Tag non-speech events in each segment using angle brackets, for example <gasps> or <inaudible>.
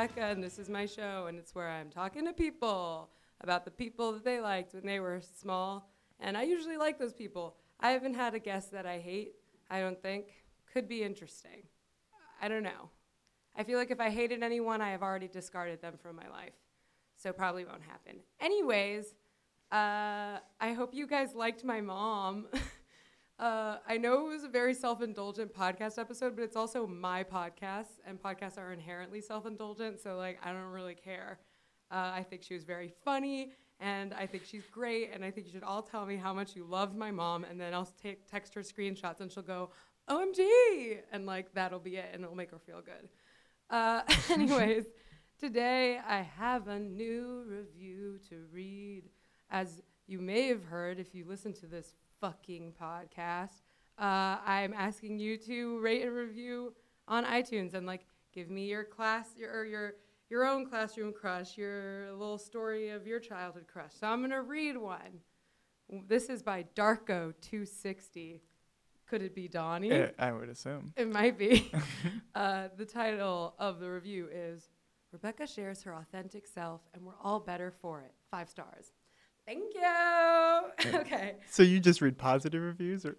Rebecca, and this is my show, and it's where I'm talking to people about the people that they liked when they were small. And I usually like those people. I haven't had a guest that I hate, I don't think. Could be interesting. I don't know. I feel like if I hated anyone, I have already discarded them from my life. So probably won't happen. Anyways, uh, I hope you guys liked my mom. <laughs> uh, I know it was a very self indulgent podcast episode, but it's also my podcast, and podcasts are inherently self indulgent. So, like, I don't really care. Uh, I think she was very funny, and I think she's great, and I think you should all tell me how much you loved my mom, and then I'll take text her screenshots, and she'll go, "OMG," and like that'll be it, and it'll make her feel good. Uh, <laughs> <laughs> anyways, today I have a new review to read. As you may have heard if you listen to this fucking podcast, uh, I'm asking you to rate and review on iTunes and like give me your class your or your your own classroom crush, your little story of your childhood crush. So I'm gonna read one. This is by Darko260. Could it be Donnie? Eh, I would assume. It might be. <laughs> uh, the title of the review is Rebecca shares her authentic self, and we're all better for it. Five stars. Thank you. <laughs> okay. So you just read positive reviews, or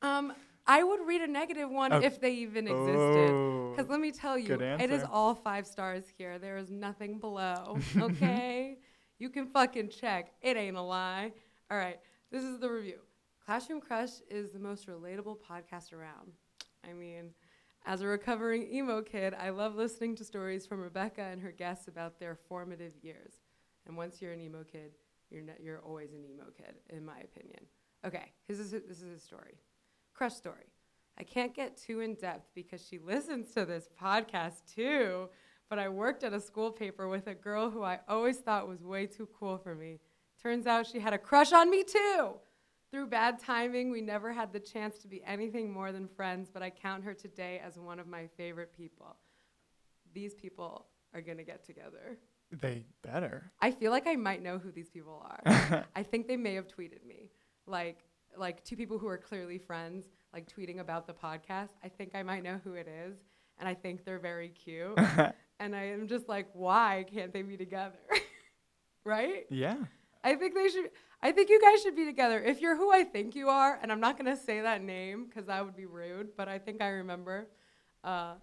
Um, I would read a negative one Oh. if they even existed. Oh, Because let me tell you, it is all five stars here. There is nothing below. <laughs> Okay? you can fucking check. It ain't a lie. All right. This is the review. Classroom Crush is the most relatable podcast around. I mean, as a recovering emo kid, I love listening to stories from Rebecca and her guests about their formative years. And once you're an emo kid, you're, you're always an emo kid, in my opinion. Okay, this is, this is his story. Crush story. I can't get too in depth because she <laughs> listens to this podcast too. But I worked at a school paper with a girl who I always thought was way too cool for me. Turns out she had a crush on me too. Through bad timing, we never had the chance to be anything more than friends, but I count her today as one of my favorite people. These people are going to get together. They better. I feel like I might know who these people are. <laughs> I think they may have tweeted me. Like like two people who are clearly friends, like tweeting about the podcast. I think I might know who it is, and I think they're very cute. <laughs> and I am just like, why can't they be together? <laughs> right? yeah. I think they should. I think you guys should be together. If you're who I think you are, and I'm not gonna say that name because that would be rude, but I think I remember. Uh,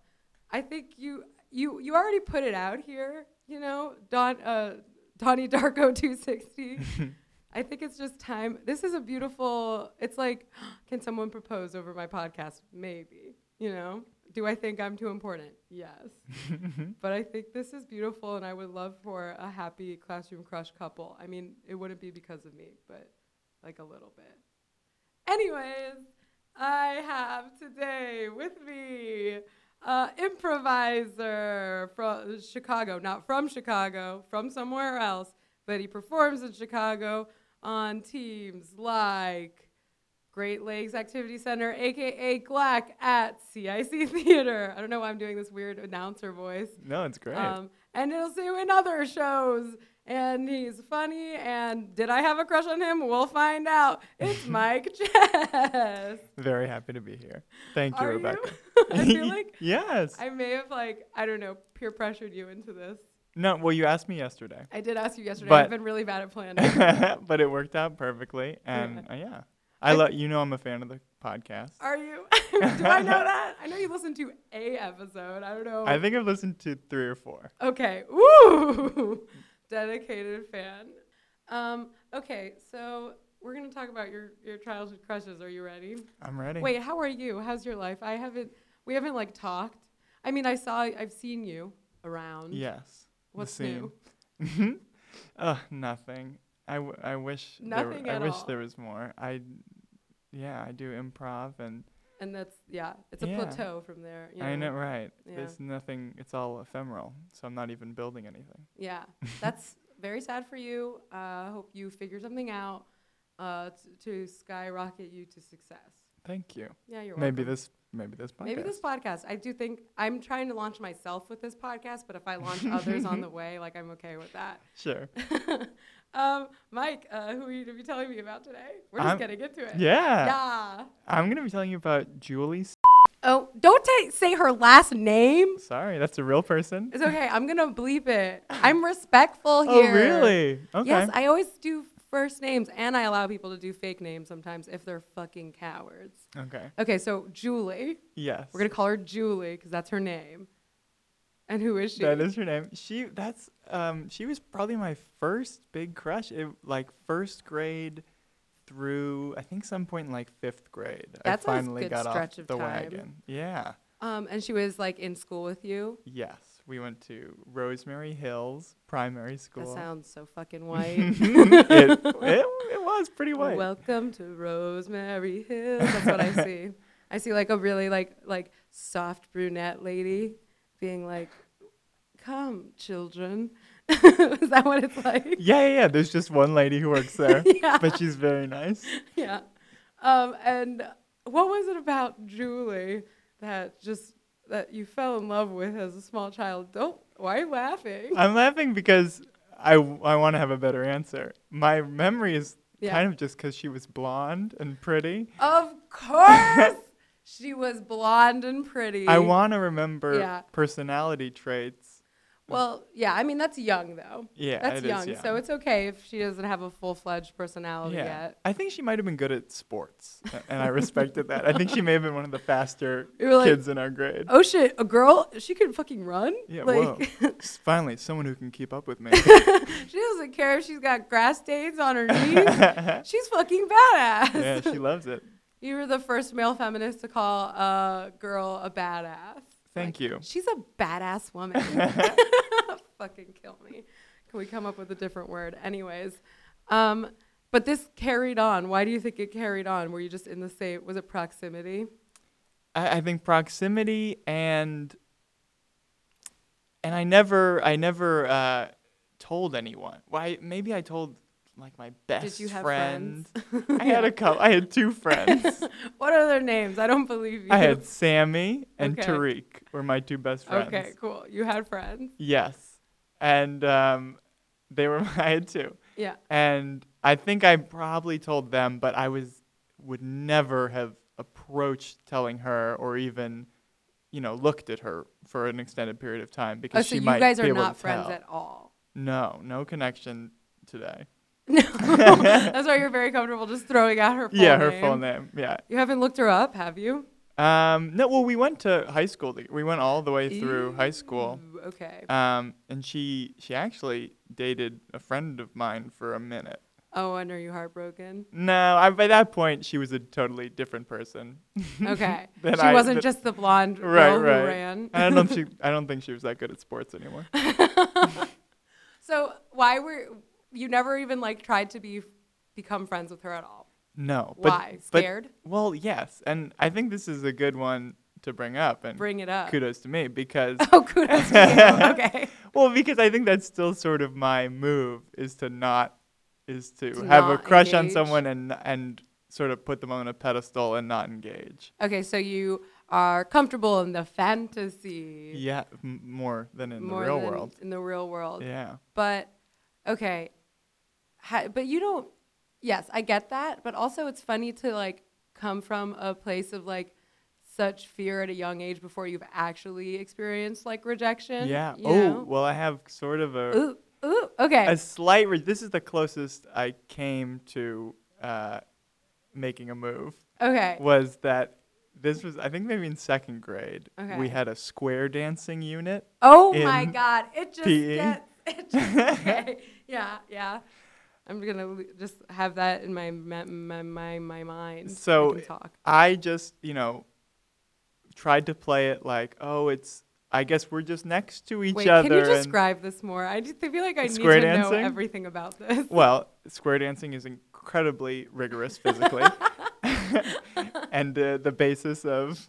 I think you you you already put it out here. You know, Don uh, Donnie Darko <laughs> 260. <laughs> I think it's just time. This is a beautiful. It's like, <gasps> can someone propose over my podcast? Maybe. You know. Do I think I'm too important? Yes. <laughs> But I think this is beautiful, and I would love for a happy classroom crush couple. I mean, it wouldn't be because of me, but like a little bit. Anyways, I have today with me uh, improviser from Chicago, not from Chicago, from somewhere else, but he performs in Chicago on teams like Great Lakes Activity Center, aka GLAC, at CIC <laughs> Theater. I don't know why I'm doing this weird announcer voice. no, it's great. Um, and he'll see you in other shows. And he's funny. And did I have a crush on him? We'll find out. It's <laughs> Mike Chess. Very happy to be here. Thank you, Are Rebecca. you? <laughs> I feel <laughs> like yes. I may have like I don't know peer pressured you into this. no, well, you asked me yesterday, I did ask you yesterday. But- I've been really bad at planning. but it worked out perfectly, and uh, yeah, I I- love you know I'm a fan of the podcast. Are you? Do I know that? I know you listened to a episode. I don't know. I think I've listened to three or four. Okay. Woo! Dedicated fan. Um, okay, so we're gonna talk about your your childhood crushes. Are you ready? I'm ready. Wait, how are you? How's your life? I haven't. We haven't like talked. I mean, I saw. I've seen you around. Yes. What's new? <laughs> uh, nothing. I, w- I wish there Nothing w- I at wish all. there was more. I yeah, I do improv and And that's yeah. It's a Yeah. plateau from there. You I know right. Yeah. There's nothing. It's all ephemeral. So I'm not even building anything. Yeah, <laughs> that's very sad for you. Uh, I hope you figure something out uh, t- to skyrocket you to success. Thank you. Yeah, you're Maybe welcome. this maybe this podcast. Maybe this podcast. I do think I'm trying to launch myself with this podcast, but if I launch others on the <laughs> way, like I'm okay with that. Sure. <laughs> um, Mike, uh, who are you going to be telling me about today? We're just going to get to it. Yeah. Yeah. I'm gonna be telling you about Julie. Oh, don't ta say her last name. Sorry, that's a real person. It's okay. I'm gonna bleep it. <laughs> I'm respectful here. Oh, really? Okay. Yes, I always do first names, and I allow people to do fake names sometimes if they're fucking cowards. okay. Okay, so Julie. Yes. We're gonna call her Julie because that's her name. And who is she? That is her name. She that's um she was probably my first big crush. It, like first grade through I think some point in like fifth grade. That's a I finally good got stretch off of the time. wagon. Yeah. Um, and she was like in school with you. Yes. We went to Rosemary Hills Primary School. That sounds so fucking <laughs> white. it, it, it was pretty white. Welcome to Rosemary Hills. That's what I <laughs> see. I see like a really like like soft brunette lady being like, "Come, children." <laughs> Is that what it's like? yeah, yeah, yeah. There's just one lady who works there, yeah. but she's very nice. yeah. Um, and what was it about Julie that just that you fell in love with as a small child? Don't. Why are you laughing? I'm laughing because I, I want to have a better answer. My memory is Yeah. kind of just because she was blonde and pretty. Of course, <laughs> she was blonde and pretty. I want to remember Yeah. personality traits. Well, yeah. I mean, that's young though. Yeah, That's is young, so young. it's okay if she doesn't have a full fledged personality yeah. yet. I think she might have been good at sports, and I respected that. I think she may have been one of the faster like, kids in our grade. Oh shit, a girl? She can fucking run? Yeah, like, <laughs> S- Finally, someone who can keep up with me. <laughs> she doesn't care if she's got grass stains on her knees. <laughs> she's fucking badass. yeah, she loves it. you were the first male feminist to call a girl a badass. Thank you. She's a badass woman. <laughs> <laughs> fucking kill me. Can we come up with a different word? Anyways, um, but this carried on. Why do you think it carried on? Were you just in the same? Was it proximity? I, I think proximity and and I never I never uh, told anyone. Why? Maybe I told like my best Did you have friend. friends? <laughs> I had a couple. I had two friends. <laughs> what are their names? I don't believe you. I had Sammy and Okay. Tariq were my two best friends. Okay, cool. You had friends. Yes, and um, they were. <laughs> I had two, Yeah. and I think I probably told them, but I was would never have approached telling her or even, you know, looked at her for an extended period of time because Oh, so she you might guys be are able not to friends tell. at all. No, no connection today. No. <laughs> That's why you're very comfortable just throwing out her full yeah, her name. full name. Yeah. You haven't looked her up, have you? Um, no, well, we went to high school. to- We went all the way through high school. Ooh, Okay. Um, and she she actually dated a friend of mine for a minute. Oh, and are you heartbroken? No, I, by that point she was a totally different person. <laughs> Okay. she I- wasn't just the blonde Right, girl right. who ran. I don't think she <laughs> I don't think she was that good at sports anymore. so why were you never even like tried to be become friends with her at all? No. But, Why? but- Scared? well, yes, and I think this is a good one to bring up and Bring it up. kudos to me because <laughs> Oh, kudos to you. <laughs> Okay. well, because I think that's still sort of my move is to not is to, To have a crush on someone and and sort of put them on a pedestal and not engage. Okay, so you are comfortable in the fantasy Yeah, m- more than in more the real world. In the real world. Yeah. But okay, ha- but you don't. Yes, I get that, but also it's funny to like come from a place of like such fear at a young age before you've actually experienced like rejection. Yeah. Oh, know? well, I have sort of a Ooh, ooh, okay. a slight. Re- this is the closest I came to uh, making a move. okay. Was that this was I think maybe in second grade. Okay. We had a square dancing unit. Oh my God! It just PE. gets. It just, okay. <laughs> Yeah, yeah. I'm gonna just have that in my my my, my mind. I So, talk. I just you know tried to play it like oh it's I guess we're just next to each Wait, other. can you describe this more? I just feel like I need to know everything about this. <laughs> Well, square dancing is incredibly rigorous physically, <laughs> <laughs> and uh, the basis of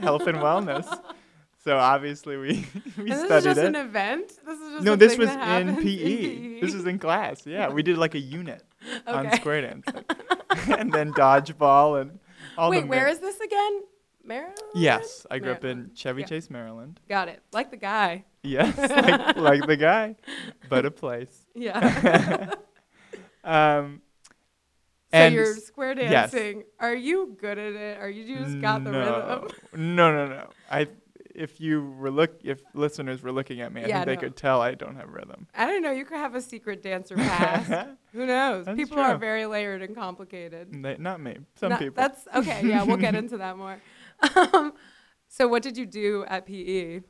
health and wellness. So obviously we <laughs> we And this is just it. an event. This is just no, this was in PE. This was in class. Yeah, we did like a unit <laughs> on square dancing, <laughs> and then dodgeball and all Wait, the. where ma- is this again? Maryland. Yes, I grew up in Chevy Yeah. Chase, Maryland. Got it. Like the guy. Yes, like, like the guy, but a place. Yeah. um, So And you're square yes. dancing. Are you good at it? Are you just got the no, rhythm? No, no, no. I if you were look if listeners were looking at me, I Yeah, think they could tell I don't have rhythm. I don't know. You could have a secret dancer <laughs> past. Who knows? That's people are very layered and complicated. They, not me. Some No, people. That's okay. Yeah, we'll get into that more. <laughs> Um, so, what did you do at? PE?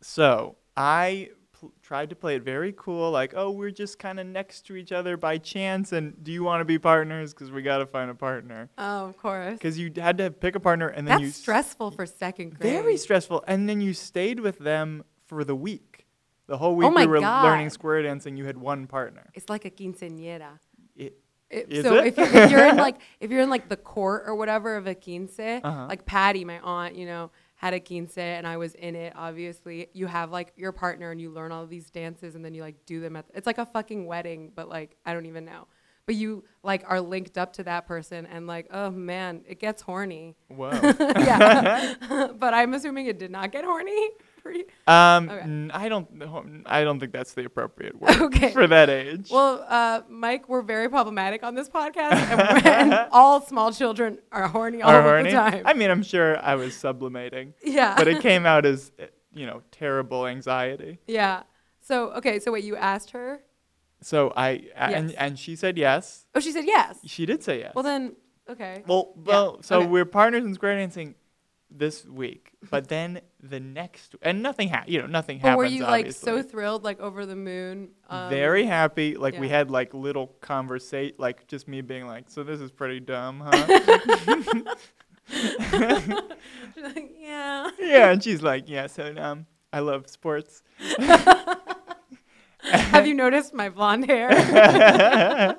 So I pl- tried to play it very cool, like, oh, we're just kind of next to each other by chance, and do you want to be partners? Because we got to find a partner. Oh, of course. Because you had to pick a partner, and then That's you stressful for second grade. very stressful, and then you stayed with them for the week. The whole week Oh we were learning square dancing. You had one partner. It's like a quinceañera. It, It- so if, you, if you're in like <laughs> if you're in like the court or whatever of a quince, Uh-huh. like Patty, my aunt, you know, had a quince and I was in it. Obviously, you have like your partner and you learn all these dances and then you like do them at. it's like a fucking wedding, but like I don't even know. But you like are linked up to that person and like oh man, it gets horny. whoa. <laughs> yeah, <laughs> <laughs> but I'm assuming it did not get horny. You. Um, Okay. n- I don't. I don't think that's the appropriate word <laughs> Okay. for that age. Well, uh, Mike, we're very problematic on this podcast, and, <laughs> and all small children are horny all Are of horny? the time. I mean, I'm sure I was sublimating, yeah, but it came out as <laughs> you know terrible anxiety. yeah. So okay, so wait, you asked her? So I and Yes. and she said yes. Oh, she said yes. She did say yes. Well then, okay. Well, Yeah, well, so okay. we're partners in square dancing this week, <laughs> but then the next and nothing happened. you know nothing But happens. were you like so thrilled, like over the moon? Um, very happy? Like we had like little conversation, like just me being like, "So this is pretty dumb, huh?" <laughs> <laughs> She's like, yeah. yeah, and she's like, "Yeah, so um, I love sports." Have you noticed my blonde hair?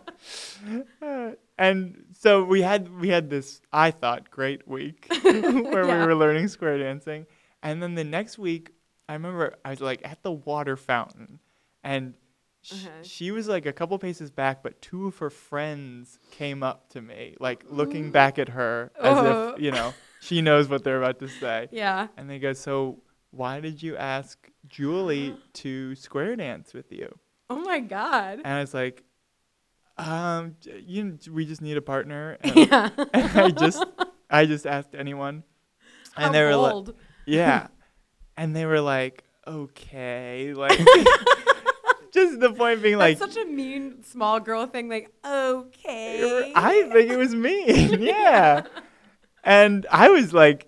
and so we had we had this I thought great week <laughs> where Yeah. we were learning square dancing, and then the next week I remember I was like at the water fountain, and sh- Uh-huh. she was like a couple paces back, but two of her friends came up to me, like looking back at her as Oh. if you know she knows what they're about to say, <laughs> yeah. and they go, "So why did you ask Julie <gasps> to square dance with you?" Oh my god. And I was like, um, you, we just need a partner. <laughs> And, Yeah. and <laughs> I just, I just asked anyone, and How they were like, yeah, <laughs> and they were like, okay, like, just the point being like, That's such a mean small girl thing. Like, okay. I think it was me, yeah, and I was like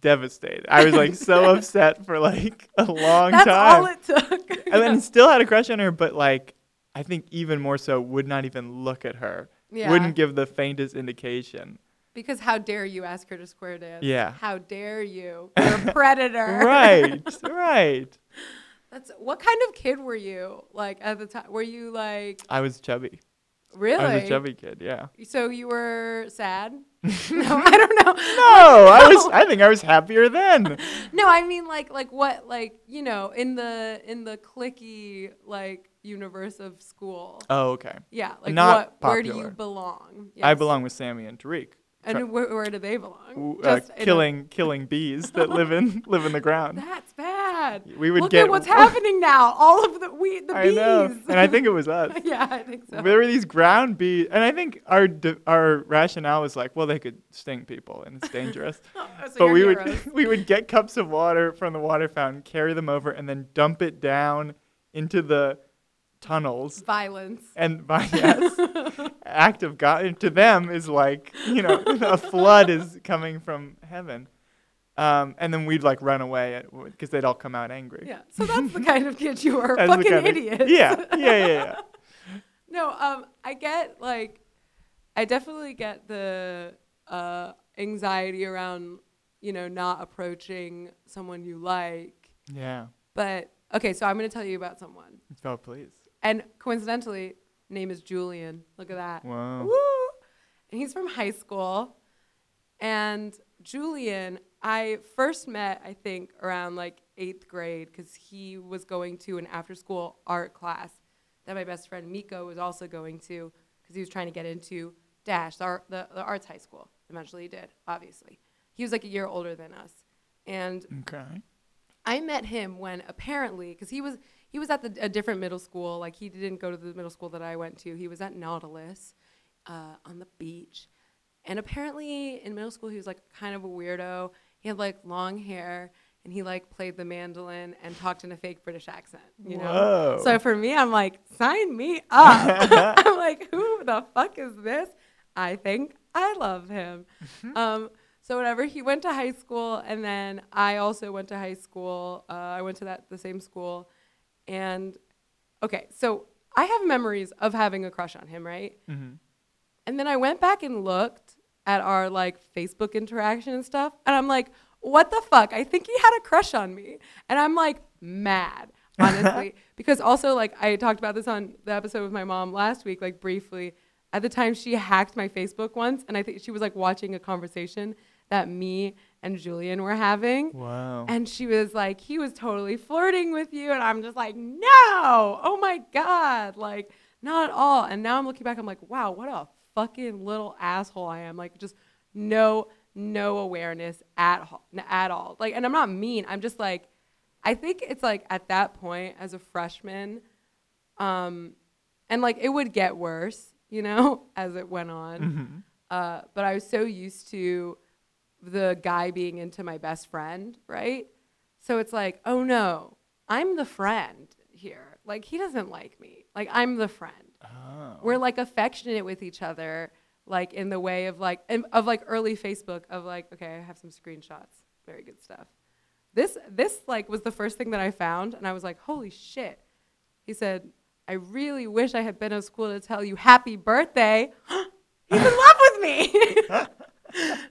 devastated. I was like so upset for like a long time. That's time. all it took. and then still had a crush on her, but like I think even more so would not even look at her. Yeah. Wouldn't give the faintest indication. Because how dare you ask her to square dance? Yeah. How dare you? You're a <laughs> predator. right, <laughs> right. That's what kind of kid were you? Like at the time, were you like I was chubby. really? I was a chubby kid. Yeah. So you were sad? <laughs> no, I don't know. No, I was. I think I was happier then. No, I mean like like what like you know in the in the cliquey like universe of school. Oh, okay. Yeah, like Not what? Where do you popular. belong? I Yes. belong with Sammy and Tariq. And where, where do they belong? w- Uh, Just in a- killing, killing bees <laughs> that live in live in the ground. That's bad. We would Look get- at what's happening now. All of the we the <laughs> I bees. know, and I think it was us. <laughs> yeah, I think so. There were these ground bees, and I think our d- our rationale was like, well, they could sting people, and it's dangerous. Oh, so but you're we heroes. would we would get cups of water from the water fountain, carry them over, and then dump it down into the tunnels. violence. And <laughs> by yes, act of God to them is like you know <laughs> a flood is coming from heaven, um, and then we'd like run away because they'd all come out angry. Yeah. So that's the kind of <laughs> kid you are. Fucking of- yeah, yeah, yeah, yeah. No, um, I get like, I definitely get the uh, anxiety around, you know, not approaching someone you like. yeah. But okay, so I'm gonna tell you about someone, Oh, please. And coincidentally, name is Julian. Look at that. Wow. Woo! And he's from high school. And Julian, I first met, I think, around like eighth grade because he was going to an after school art class that my best friend Miko was also going to because he was trying to get into Dash, the, art, the, the arts high school. Eventually he did, obviously. He was like a year older than us. And Okay. I met him when apparently, because he was he was at the, a different middle school. Like he didn't go to the middle school that I went to. He was at Nautilus, uh, on the beach. And apparently in middle school, he was like kind of a weirdo. He had like long hair and he like played the mandolin and talked in a fake British accent, you know? Whoa. So for me, I'm like, sign me up. <laughs> I'm like, who the fuck is this? I think I love him. um, so whatever, he went to high school, and then I also went to high school. Uh, I went to that the same school, and okay, so I have memories of having a crush on him, right? hmm And then I went back and looked at our like Facebook interaction and stuff, and I'm like, what the fuck? I think he had a crush on me, and I'm like mad, <laughs> honestly, because also like I talked about this on the episode with my mom last week, like briefly. At the time, she hacked my Facebook once, and I think she was like watching a conversation that me and Julian were having. Wow. And she was like, he was totally flirting with you. And I'm just like, no, oh my God. Like, not at all. And now I'm looking back, I'm like, wow, what a fucking little asshole I am. Like, just no, no awareness at, ho- at all. Like, and I'm not mean. I'm just like, I think it's like at that point as a freshman, um, and like it would get worse, you know, <laughs> as it went on. Mhm. Uh, but I was so used to the guy being into my best friend, right? So it's like, oh no, I'm the friend here. Like he doesn't like me. Like I'm the friend. Oh. We're like affectionate with each other, like in the way of like of like early Facebook of like, okay, I have some screenshots. Very good stuff. This this like was the first thing that I found, and I was like, holy shit. He said, I really wish I had been at school to tell you happy birthday. <gasps> He's in love with me. <laughs> <laughs>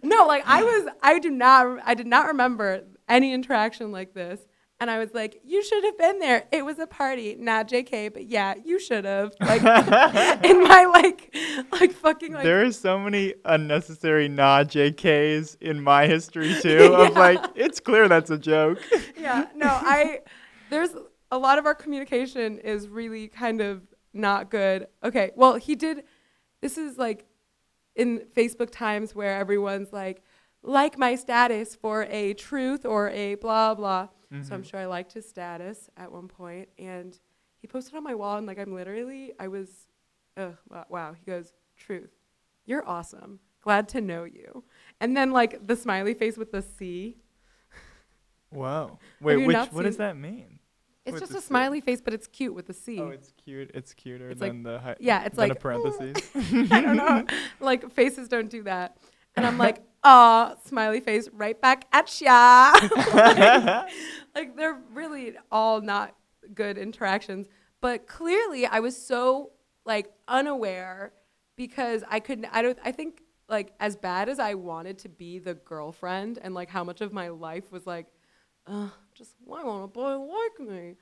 no, like I was I do not I did not remember any interaction like this. And I was like, you should have been there. It was a party, not JK, but yeah, you should have. Like <laughs> in my like like fucking like there are so many unnecessary nah JKs in my history <laughs> too. Of like, it's clear that's a joke. yeah, no, I there's a lot of our communication is really kind of not good. Okay, well, he did this is like in Facebook times where everyone's like like my status for a truth or a blah blah. So I'm Mhm. sure I liked his status at one point and he posted on my wall and like I'm literally I was ugh, wow, he goes, "Truth. You're awesome. Glad to know you." And then like the smiley face with the C. Whoa. Wait, which what does that mean? It's With just the a C. smiley face, but it's cute with the C. Oh, it's cute. It's cuter It's like- than the hi- yeah, it's than like a parentheses. <laughs> I don't know. <laughs> Like faces don't do that. And I'm like, <laughs> aw, smiley face, right back at ya. like, like, they're really all not good interactions. But clearly I was so like unaware because I couldn't I don't I think like as bad as I wanted to be the girlfriend and like how much of my life was like, uh, just why won't a boy like me?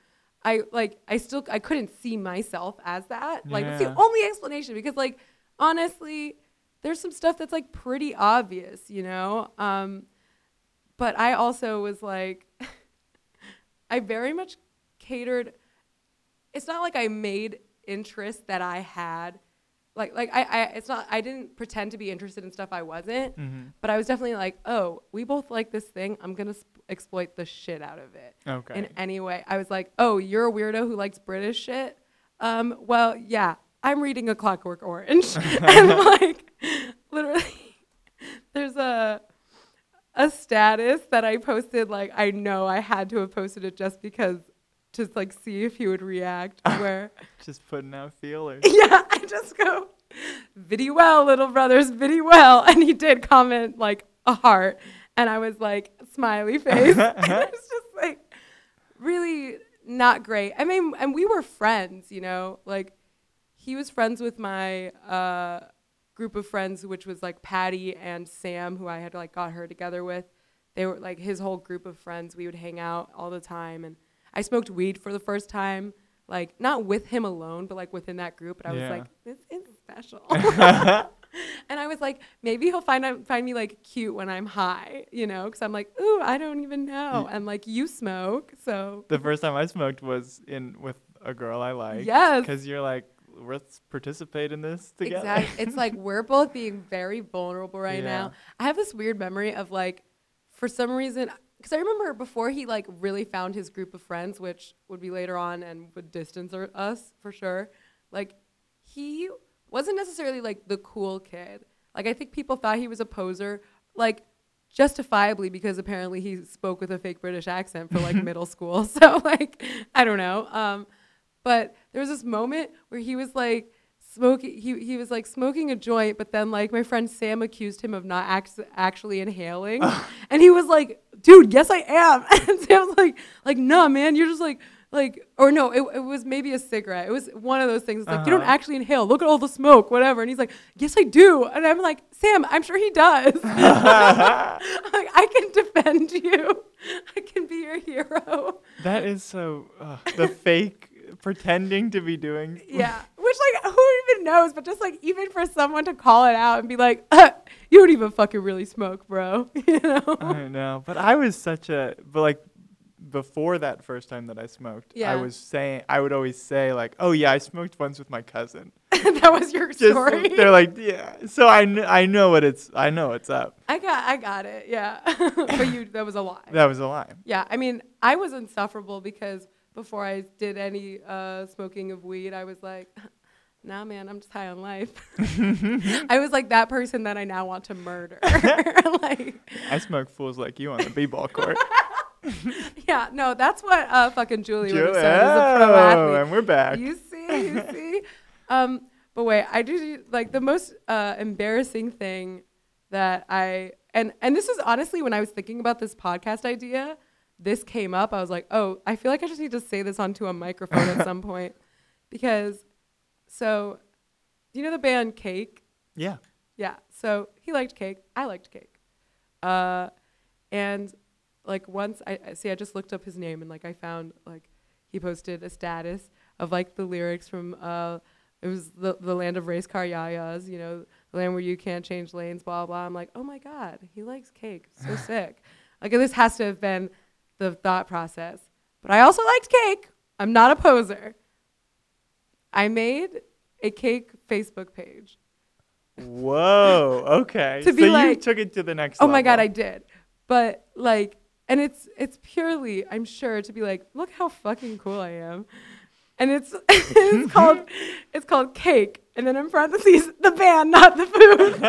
I like I still I couldn't see myself as that. Like it's the only explanation because like honestly, there's some stuff that's like pretty obvious, you know? Um but I also was like <laughs> I very much catered it's not like I made interests that I had like like I, I it's not I didn't pretend to be interested in stuff I wasn't Mhm. but I was definitely like, oh, we both like this thing. I'm gonna sp- exploit the shit out of it Okay. in any way. I was like, oh, you're a weirdo who likes British shit. Um, well, yeah, I'm reading A Clockwork Orange, <laughs> <laughs> and like, literally, there's a a status that I posted. Like, I know I had to have posted it just because, just like see if he would react. <laughs> Where Just putting out feelers. <laughs> yeah, I just go, "Viddy well, little brothers, viddy well," and he did comment like a heart, and I was like, smiley <laughs> face. and it was just like really not great. I mean, and we were friends, you know, like he was friends with my uh, group of friends, which was like Patty and Sam, who I had like got her together with. They were like his whole group of friends. We would hang out all the time, and I smoked weed for the first time, like not with him alone, but like within that group. And I was like, this is special. <laughs> <laughs> and I was like, maybe he'll find out, find me like cute when I'm high, you know? Because I'm like, ooh, I don't even know. And like, you smoke, so the first time I smoked was in with a girl I like. Yes. Because you're like, let's participate in this together. Exactly. It's like <laughs> we're both being very vulnerable right Yeah. now. I have this weird memory of like, for some reason, because I remember before he like really found his group of friends, which would be later on and would distance or- us for sure. Like, he wasn't necessarily like the cool kid. Like I think people thought he was a poser, like justifiably because apparently he spoke with a fake British accent for like <laughs> middle school. <laughs> So like I don't know. Um, but there was this moment where he was like smoking. He he was like smoking a joint, but then like my friend Sam accused him of not act- actually inhaling, and he was like, "Dude, yes I am." <laughs> And sam was like, "Like, nah, man, you're just like." Like or no, it, it was maybe a cigarette. It was one of those things. It's like you don't Uh-huh. actually inhale. Look at all the smoke, whatever. And he's like, "Yes, I do." And I'm like, "Sam, I'm sure he does." <laughs> like, I can defend you. <laughs> I can be your hero. that is so uh, the fake pretending to be doing. Yeah. Which like who even knows? But just like even for someone to call it out and be like, uh, you don't even fucking really smoke, bro. <laughs> you know? I know, but I was such a but like before that first time that I smoked, Yeah. I was saying I would always say like, "Oh yeah, I smoked once with my cousin." <laughs> that was your Just story. they're like, "Yeah." So I kn- I know what it's I know what's up. I got I got it. Yeah. <laughs> but you that was a lie. That was a lie. Yeah, I mean, I was insufferable because before I did any uh, smoking of weed, I was like, <laughs> nah, man, I'm just high on life. <laughs> I was like that person that I now want to murder. <laughs> like, I smoke fools like you on the b-ball court. yeah, no, that's what uh, fucking Julie would have said as a pro oh, athlete. and we're back. You see, you see. Um, but wait, I do like the most uh, embarrassing thing that I and and this is honestly when I was thinking about this podcast idea, this came up. I was like, oh, I feel like I just need to say this onto a microphone at some <laughs> point because so, do you know the band Cake? yeah. Yeah. So he liked cake. I liked cake. Uh, and like once I I- see, I just looked up his name and like I found like he posted a status of like the lyrics from uh, it was the the land of race car yayas, you know, the land where you can't change lanes, blah blah. I'm like, oh my god, he likes cake. So <laughs> sick. Like this has to have been the thought process. But I also liked cake. I'm not a poser. I made a cake Facebook page. Whoa. Okay. <laughs> To be so you took it to the next Oh my god, I did. But like and it's it's purely, I'm sure, to be like, look how fucking cool I am. And it's <laughs> it's <laughs> called it's called cake. And then in parentheses, the band, not the food.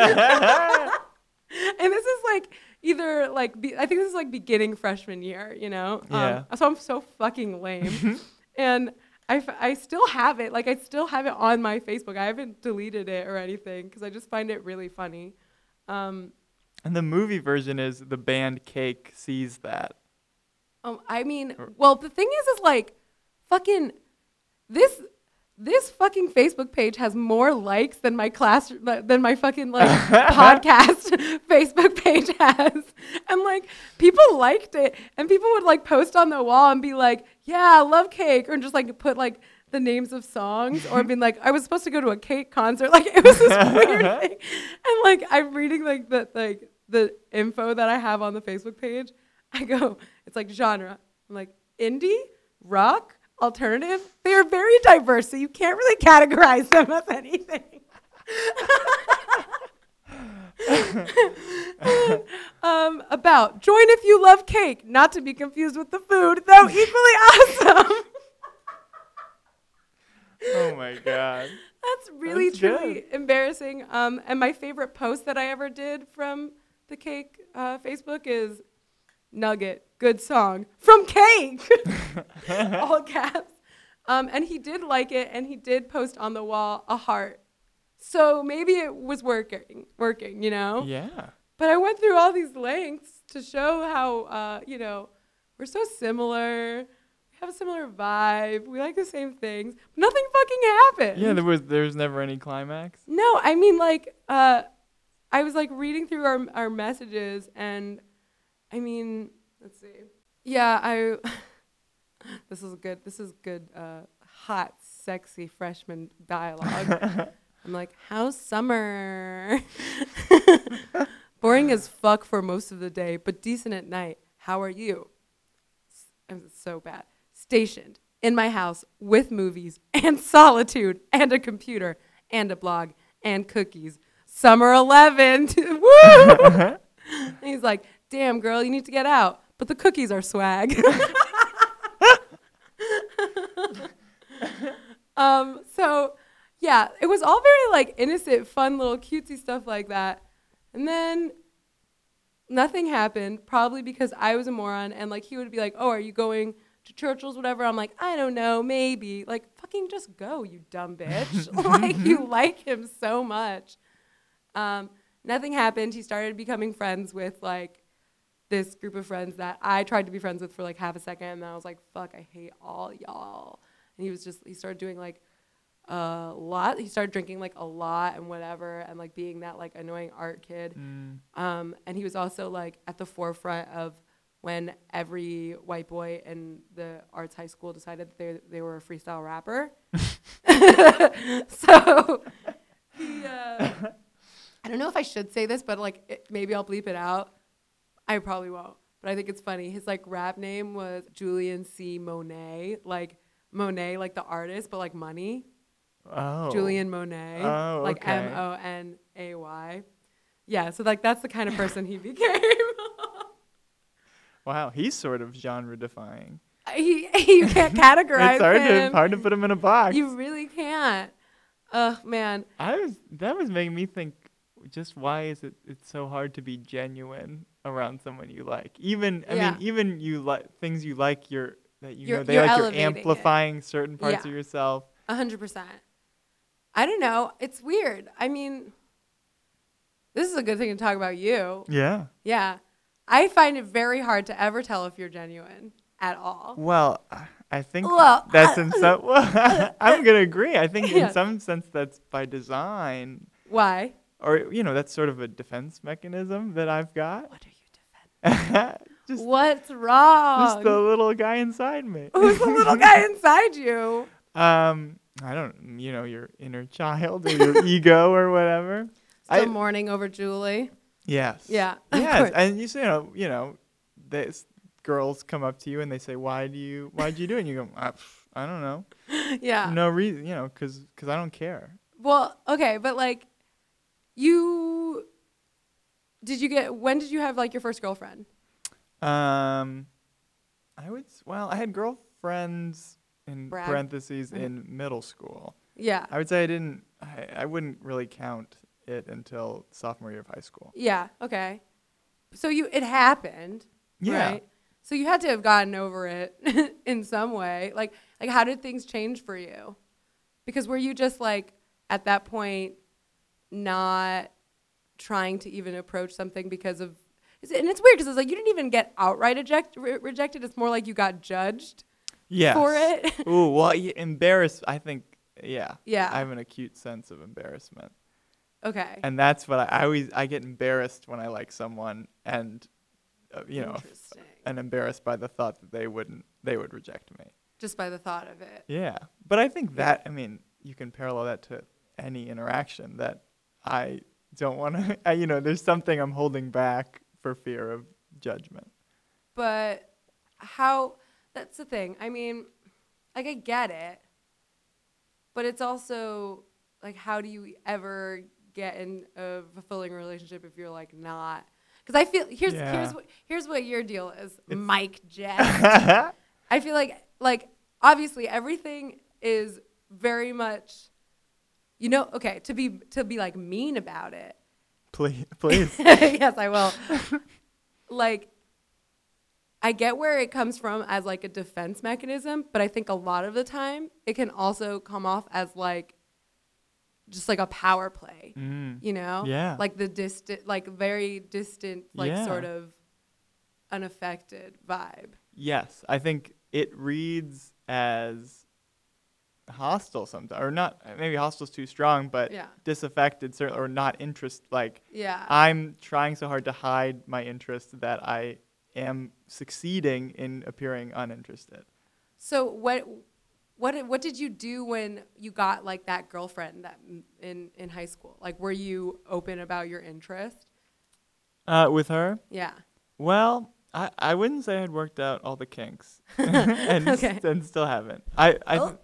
and this is like either like be, I think this is like beginning freshman year, you know. Yeah. Um, so I'm so fucking lame, and I, f- I still have it. Like I still have it on my Facebook. I haven't deleted it or anything because I just find it really funny. Um, and the movie version is the band Cake sees that. um, I mean, well, the thing is, is like, fucking this. This fucking Facebook page has more likes than my class than my fucking like <laughs> podcast <laughs> Facebook page has. And like people liked it and people would like post on the wall and be like, "Yeah, I love cake," or just like put like the names of songs or <laughs> being like, "I was supposed to go to a cake concert." Like it was this weird thing. And like I'm reading like the like the info that I have on the Facebook page. I go, it's like genre. I'm like indie, rock, alternative. They are very diverse, so you can't really categorize them as anything. <laughs> um, about join if you love cake, not to be confused with the food, though equally <laughs> awesome. Oh my god. That's really That's truly good. embarrassing. Um, and my favorite post that I ever did from the cake uh, Facebook is Nugget, good song from Cake, <laughs> <laughs> all caps. Um, and he did like it, and he did post on the wall a heart. So maybe it was working, working, you know. Yeah. But I went through all these lengths to show how, uh, you know, we're so similar. We have a similar vibe. We like the same things. Nothing fucking happened. Yeah, there was there's never any climax. No, I mean like uh I was like reading through our our messages and I mean, let's see. Yeah, I <laughs> This is good. This is good uh hot sexy freshman dialogue. <laughs> I'm like, "How's summer?" <laughs> Boring as fuck for most of the day, but decent at night. How are you? It's so bad. Stationed in my house with movies and solitude and a computer and a blog and cookies. Summer 11. Woo! and he's like, damn, girl, you need to get out. But the cookies are swag. <laughs> um, so, yeah, it was all very like innocent, fun, little cutesy stuff like that. And then nothing happened, probably because I was a moron. And like he would be like, "Oh, are you going to Churchill's, whatever?" I'm like, "I don't know, maybe." Like, fucking just go, you dumb bitch. <laughs> <laughs> like you like him so much. Um, nothing happened. He started becoming friends with like this group of friends that I tried to be friends with for like half a second, and I was like, "Fuck, I hate all y'all." And he was just he started doing like a lot. He started drinking like a lot and whatever, and like being that like annoying art kid. Mm. Um, and he was also like at the forefront of when every white boy in the arts high school decided that they they were a freestyle rapper. <laughs> <laughs> so he, uh, <laughs> I don't know if I should say this, but like it, maybe I'll bleep it out. I probably won't, but I think it's funny. His like rap name was Julian C. Monet, like Monet, like the artist, but like money. Oh. Julian Monet, Oh, like okay. M O N A Y. Yeah, so like that's the kind of person he <laughs> became. <laughs> Wow, he's sort of genre defying. Uh, he, <laughs> you can't categorize It's hard him. to hard to put him in a box. You really can't. Ugh, man. I was that was making me think just why is it it's so hard to be genuine around someone you like? Even I Yeah. mean even you like things you like you're that you You're- know they you're like you're it. amplifying certain parts Yeah. of yourself. A hundred percent. I don't know. It's weird. I mean, this is a good thing to talk about you. Yeah. Yeah. I find it very hard to ever tell if you're genuine at all. Well, I- think Well, that's in some. Well, <laughs> I'm gonna agree. I think Yeah. in some sense that's by design, Why? or you know, that's sort of a defense mechanism that I've got. What are? <laughs> just, What's wrong? just the little guy inside me. <laughs> Who's the little guy <laughs> inside you? Um, I don't, you know, your inner child or your ego or whatever. Still I- mourning over Julie. Yes. Yeah. Yes, and you say, you know, you know, this girls come up to you and they say, "Why do you? Why would you do it?" And you go, "I, I don't know, yeah. no reason, you know, because because I don't care." Well, okay, but like, you did you get when did you have like your first girlfriend? Um, I would. Well, I had girlfriends in Brag. parentheses Mhm. in middle school. Yeah. I would say I didn't. I, I wouldn't really count it until sophomore year of high school. Yeah. Okay. So you it happened, Yeah. right? So you had to have gotten over it <laughs> in some way. Like like how did things change for you? Because were you just like at that point not trying to even approach something because of and it's weird because it's like you didn't even get outright eject, re- rejected. It's more like you got judged Yes. for it. <laughs> Ooh, well, embarrassed. I think, yeah. Yeah. I have an acute sense of embarrassment, okay. and that's what I, I always. I get embarrassed when I like someone, and uh, you know, and embarrassed by the thought that they wouldn't, they would reject me. Just by the thought of it. Yeah, but I think that. I mean, you can parallel that to any interaction that I don't want to. <laughs> You know, there's something I'm holding back for fear of judgment. But how that's the thing. I mean, like I get it. But it's also like how do you ever get in a fulfilling relationship if you're like not because I feel here's Yeah. here's what here's what your deal is, It's- Mike Jett. <laughs> I feel like like obviously everything is very much you know okay to be to be like mean about it please, <laughs> please. yes, I will. like, I get where it comes from as like a defense mechanism, but I think a lot of the time it can also come off as like just like a power play, Mm. you know? Yeah. Like the distant, like very distant, like Yeah. sort of unaffected vibe. Yes, I think it reads as hostile sometimes, or not. Maybe hostile's too strong, but Yeah. disaffected, cer- or not interest. Like Yeah. I'm trying so hard to hide my interest that I am succeeding in appearing uninterested. So what what did, what did you do when you got like that girlfriend that in in high school? Like were you open about your interest? Uh, with her, Yeah. well, I, I wouldn't say I'd worked out all the kinks, <laughs> <laughs> and, Okay. and still haven't. I, I Oh.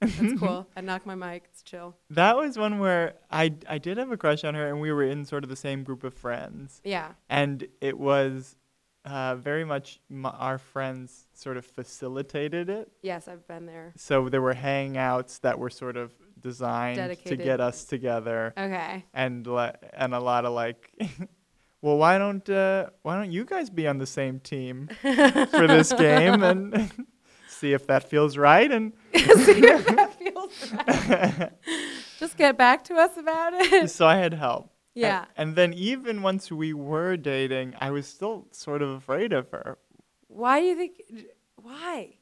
That's <laughs> cool. I knocked my mic. It's chill. that was one where I I did have a crush on her, and we were in sort of the same group of friends. Yeah. and it was uh, very much m- our friends sort of facilitated it. Yes, I've been there. So there were hangouts that were sort of designed Dedicated. to get us together, Okay. and le- and a lot of like, <laughs> well, why don't uh, why don't you guys be on the same team <laughs> for this game and see if that feels right and <laughs> See if that feels right. Just get back to us about it. so I had help. Yeah. And, then even once we were dating, I was still sort of afraid of her. Why do you think? Why?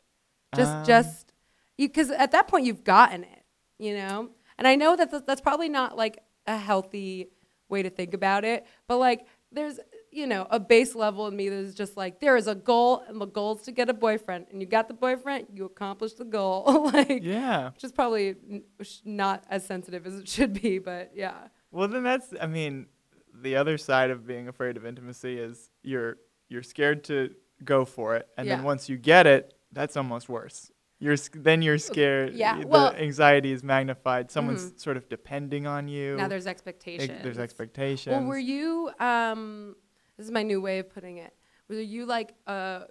Just, Um, just, you because at that point you've gotten it, you know. And I know that th- that's probably not like a healthy way to think about it, but like there's, you know, a base level in me that is just like there is a goal, and the goal is to get a boyfriend, and you got the boyfriend, you accomplished the goal, <laughs> like. Yeah. Which is probably not as sensitive as it should be, but yeah. Well, then that's I mean, the other side of being afraid of intimacy is you're you're scared to go for it, and Yeah. then once you get it, that's almost worse. You're then you're scared. yeah, The well- anxiety is magnified. Someone's sort of depending on you. Now there's Ex- expectations. there's expectations. Well, were you? Um, this is my new way of putting it. Were you like a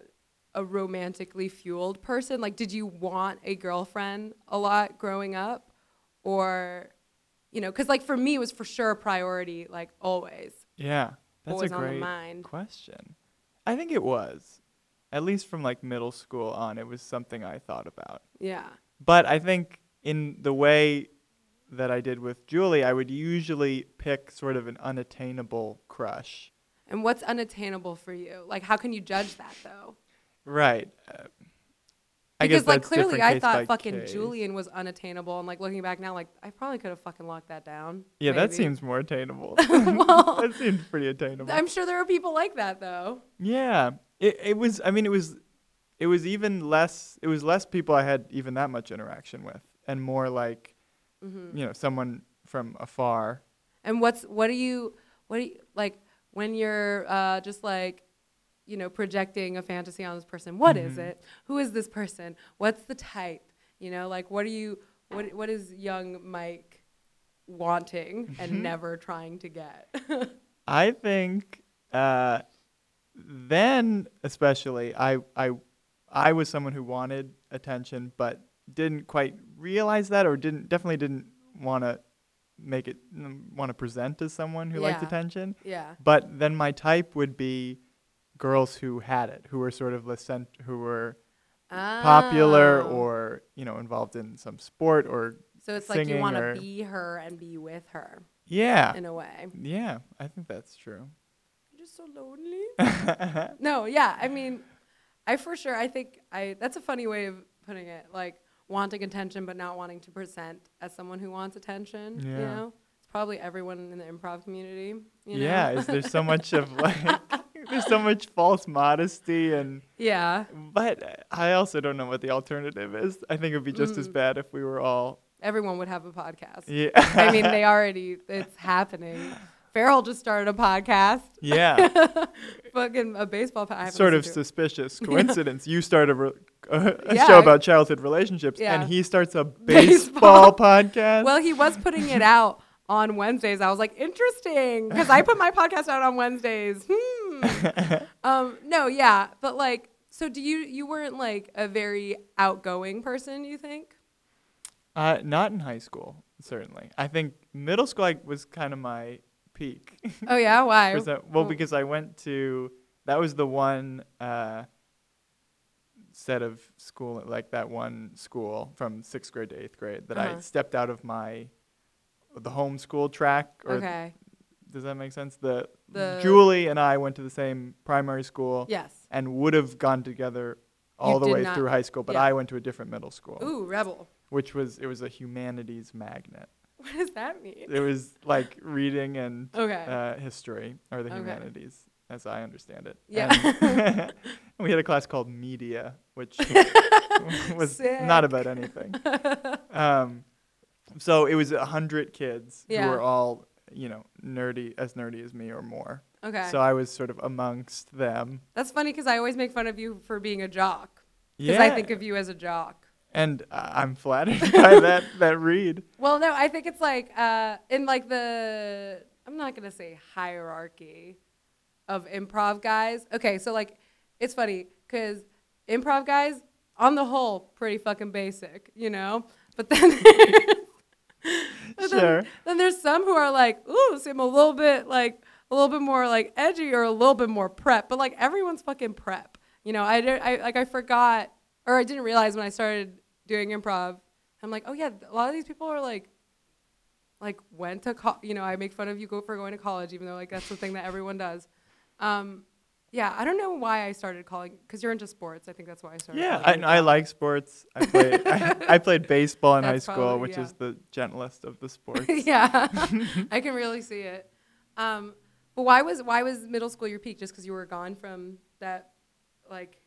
a romantically fueled person? Like, did you want a girlfriend a lot growing up, or, you know, because like for me, it was for sure a priority, like always. yeah, that's always a on the great mind. question. I think it was, at least from like middle school on, it was something I thought about. Yeah. But I think in the way that I did with Julie, I would usually pick sort of an unattainable crush. And what's unattainable for you? Like, how can you judge that though? Right. Uh, I Because guess like clearly, I thought fucking case. Julian was unattainable, and like looking back now, like I probably could have fucking locked that down. Yeah, that seems more attainable. <laughs> Well, <laughs> that seems pretty attainable. I'm sure there are people like that though. yeah. It it was I mean it was it was even less it was less people I had even that much interaction with and more like Mm-hmm. you know someone from afar. And what's what do you what do you like when you're uh, just like you know projecting a fantasy on this person? What is Mm-hmm. it? Who is this person? What's the type? You know, like what are you what what is young Mike wanting and Mm-hmm. never trying to get? <laughs> I think uh, then especially I I I was someone who wanted attention but didn't quite realize that or didn't definitely didn't want to make it mm, want to present as someone who liked attention. yeah. But then my type would be girls who had it, who were sort of licent, who were popular Oh. or you know involved in some sport or so it's like you want to be her and be with her yeah in a way. yeah I think that's true. You're just so lonely. <laughs> No, yeah. I mean, I for sure. I think I. That's a funny way of putting it. Like wanting attention, but not wanting to present as someone who wants attention. You Yeah. know, it's probably everyone in the improv community. You know? yeah, is there so <laughs> much of like <laughs> there's so much false modesty and yeah. but I also don't know what the alternative is. I think it would be just as Mm. bad if we were all Everyone would have a podcast. yeah. I mean, they already. It's happening. <laughs> Farrell just started a podcast. yeah, <laughs> Fucking a baseball podcast. sort of suspicious <laughs> coincidence. You start a, re- a Yeah. show about childhood relationships, Yeah. and he starts a <laughs> Baseball. baseball podcast. Well, he was putting it out on Wednesdays. I was like, interesting, because I put my podcast out on Wednesdays. Hmm. um, no, yeah, but like, so do you? You weren't like a very outgoing person, you think? Uh, not in high school, certainly. I think middle school I was kind of my Oh yeah, why? Percent- well, because I went to that was the one uh, set of school, like that one school from sixth grade to eighth grade that I Uh-huh. stepped out of my the homeschool track. Or okay. does that make sense? The, The- Julie and I went to the same primary school Yes. and would have gone together all You the way not- through high school, but yeah. I went to a different middle school, Ooh, rebel. which was it was a humanities magnet. <laughs> What does that mean? It was like reading and Okay. uh, history or the Okay. humanities, as I understand it. Yeah. And <laughs> <laughs> we had a class called media, which was not about anything. Um, so it was a hundred kids Yeah. who were all, you know, nerdy as nerdy as me or more. okay. So I was sort of amongst them. That's funny because I always make fun of you for being a jock. Because Yeah. I think of you as a jock. And I'm flattered <laughs> by that that read. Well, no, I think it's like uh, in like the I'm not gonna say hierarchy of improv guys. Okay, so like it's funny because improv guys, on the whole, pretty fucking basic, you know. But then <laughs> either. Then there's some who are like, ooh, seem a little bit like a little bit more like edgy or a little bit more prep, but like everyone's fucking prep. You know, I, I like I forgot or I didn't realize when I started doing improv. I'm like, oh yeah, a lot of these people are like, like went to co- you know, I make fun of you go for going to college, even though like that's the thing that everyone does. Um, yeah, I don't know why I started calling because you're into sports. I think that's why I started. Yeah, I, I like sports. I played <laughs> I, I played baseball in high school, probably- which yeah. is the gentlest of the <laughs> sports. yeah, <laughs> I can really see it. Um, but why was why was middle school your peak? Just because you were gone from that, like,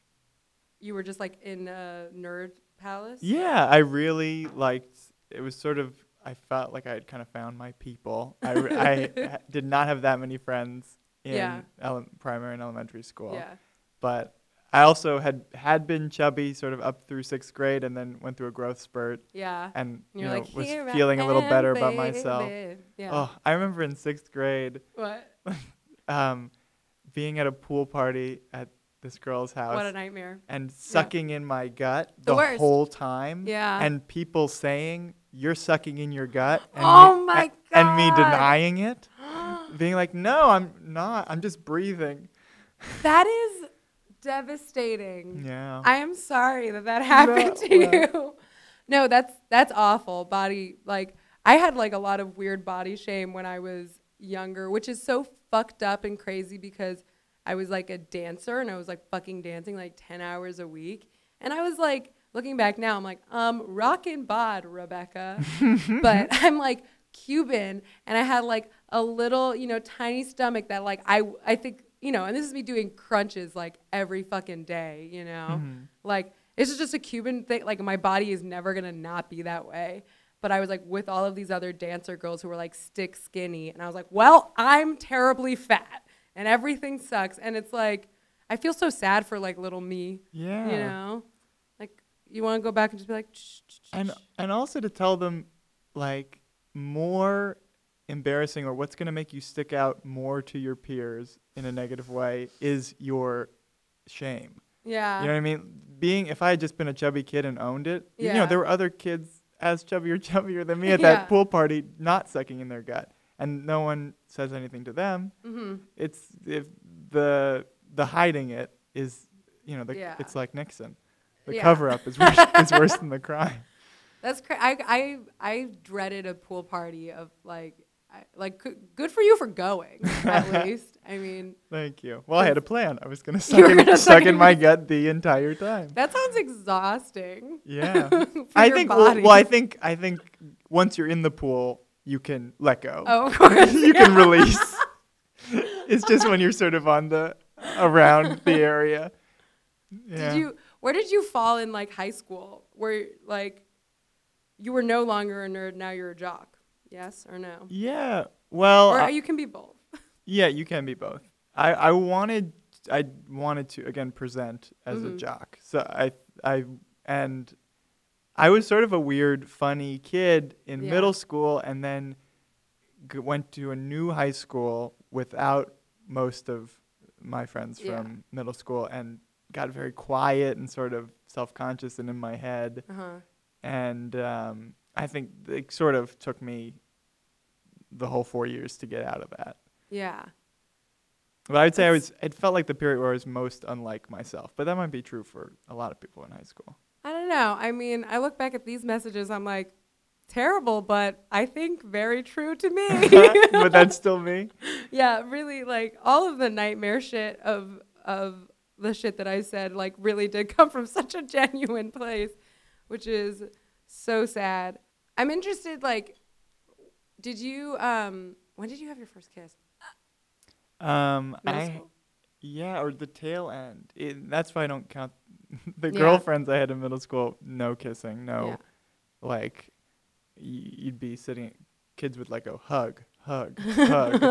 you were just like in a nerd palace. Yeah, I really liked. It was sort of. I felt like I had kind of found my people. I, re- I <laughs> did not have that many friends in Yeah. ele- primary and elementary school, Yeah. but I also had had been chubby sort of up through sixth grade, and then went through a growth spurt, Yeah. and you know like, was "Here I feeling a little better about myself. Yeah. Oh, I remember in sixth grade, What? <laughs> um, being at a pool party at this girl's house. What a nightmare. and sucking in my gut The the, whole time. Yeah. And people saying you're sucking in your gut. And Oh me, my a- And me denying it, <gasps> being like, no, I'm not. I'm just breathing. <laughs> that is devastating. Yeah. I am sorry that that happened No, to well. you. No, that's that's awful. Body like I had like a lot of weird body shame when I was younger, which is so fucked up and crazy because I was like a dancer and I was like fucking dancing like 10 hours a week. And I was like looking back now, I'm like, um, rockin' bod, Rebecca. <laughs> but I'm like Cuban and I had like a little, you know, tiny stomach that like I I think, you know, and this is me doing crunches like every fucking day, you know. Like this is just a Cuban thing. Like my body is never gonna not be that way. But I was like with all of these other dancer girls who were like stick skinny, and I was like, well, I'm terribly fat, and everything sucks. And it's like I feel so sad for like little me, yeah. you know. Like you want to go back and just be like, "Shh, shh, shh, And and also to tell them, like, more embarrassing or what's going to make you stick out more to your peers in a negative way is your shame. yeah, You know what I mean? Being if I had just been a chubby kid and owned it, yeah. you know, there were other kids as chubby or <laughs> chubbier than me at <laughs> Yeah. that pool party not sucking in their gut. And no one says anything to them. mm-hmm. It's if the the hiding it is you know, the, Yeah. it's like Nixon. The Yeah. cover up is worse is worse than the crime. <laughs> That's crazy. I I I dreaded a pool party of like I, like good- good for you for going at <laughs> least. I mean, Thank you. Well, I had a plan. I was gonna <laughs> suck in, gonna suck in my gut the entire time. that sounds exhausting. Yeah. I think well, well, I think I think once you're in the pool, you can let go. Oh, of <laughs> course. you can release. <laughs> it's just when you're sort of on the around the area. Yeah. Did you? Where did you fall in like high school? Where like you were no longer a nerd, now you're a jock? Yes or no? Yeah. Well, or I- you can be both. <laughs> yeah, you can be both. I I wanted I wanted to again present as a Mhm. jock. So I I and I was sort of a weird, funny kid in Yeah. middle school, and then g- went to a new high school without most of my friends Yeah. from middle school, and got very quiet and sort of self-conscious and in my head. Uh huh. and um, I think it sort of took me the whole four years to get out of that. Yeah. But I would say I was. It felt like the period where I was most unlike myself. But that might be true for a lot of people in high school. I don't know. I mean, I look back at these messages. I'm like, terrible, but I think very true to me. <laughs> but that's still me. <laughs> yeah, really. Like all of the nightmare shit of of the shit that I said, like really did <laughs> come from such a genuine place, which is so sad. I'm interested. Like, did you um when did you have your first kiss? Um, Middle I school. yeah, or the tail end. It, that's why I don't count <laughs> the Yeah. girlfriends I had in middle school. No kissing. No, Yeah. like you'd be sitting. Kids would like go hug, hug, <laughs> hug,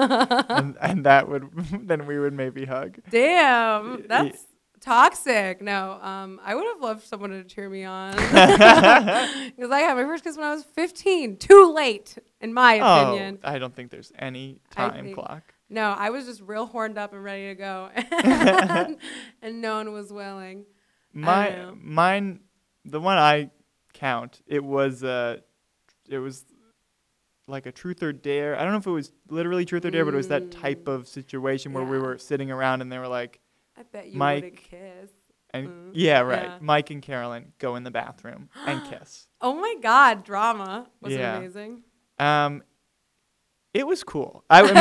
and, and that would <laughs> then we would maybe hug. Damn, that's toxic. No, um, I would have loved someone to cheer me on because I had my first kiss when I was 15. Too late, in my opinion. Oh, I don't think there's any time clock. No, I was just real horned up and ready to go, and, and no one was willing. My mine, the one I count, it was uh, it was like a truth or dare. I don't know if it was literally truth or dare, but it was that type Mm. of situation where we were sitting around and they were like, I bet you Mike- kiss. and Mm. yeah, right. Yeah. Mike and Carolyn go in the bathroom and <gasps> kiss. Oh my god, drama was Yeah. amazing. Um, it was cool. I, I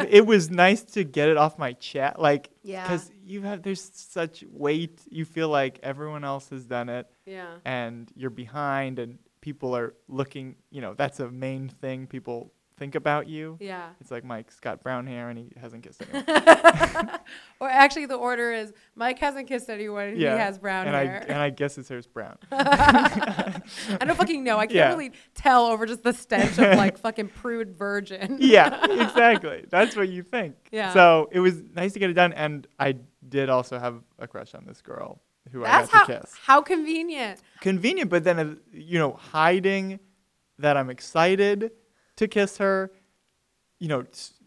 mean, <laughs> it was nice to get it off my chest, like Yeah. because you have there's such weight. You feel like everyone else has done it, Yeah. and you're behind, and people are looking. You know, that's a main thing people think about you. Yeah. It's like Mike's got brown hair and he hasn't kissed anyone. <laughs> or actually, the order is Mike hasn't kissed anyone. and Yeah, He has brown and hair. I and I guess his hair's brown. <laughs> I don't fucking know. I can't Yeah. really tell over just the stench of <laughs> like fucking prude virgin. yeah, exactly. That's what you think. Yeah. So it was nice to get it done, and I did also have a crush on this girl who That's I how got to kiss. how convenient. Convenient, but then uh, you know, hiding that I'm excited to kiss her. You know,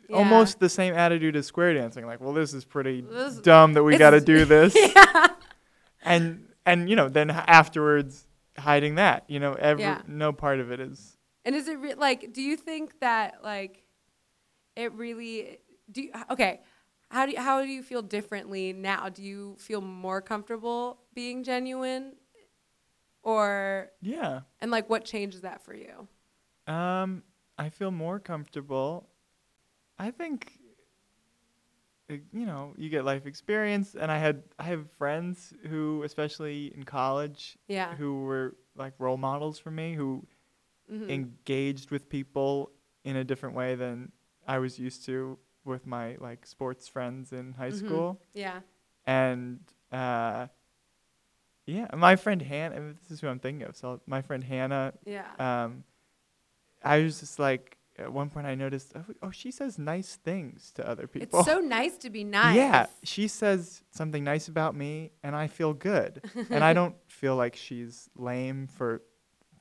Yeah. almost the same attitude as square dancing. Like, well, this is pretty This- dumb that we got to do <laughs> this. yeah. and and you know then afterwards hiding that you know every Yeah. no part of it is And is it re- like? Do you think that like it really? Do you, okay? How do you, how do you feel differently now? Do you feel more comfortable being genuine, or yeah and like what changes that for you? um i feel more comfortable i think uh, you know you get life experience and i had i have friends who especially in college Yeah. who were like role models for me who Mhm. engaged with people in a different way than i was used to with my like sports friends in high Mhm. school Yeah. and uh, yeah, my friend Hannah. This is who I'm thinking of. So my friend Hannah. Yeah. Um, I was just like, at one point I noticed, oh, oh, she says nice things to other people. It's so nice to be <laughs> nice. Yeah, she says something nice about me, and I feel good, and I don't <laughs> feel like she's lame for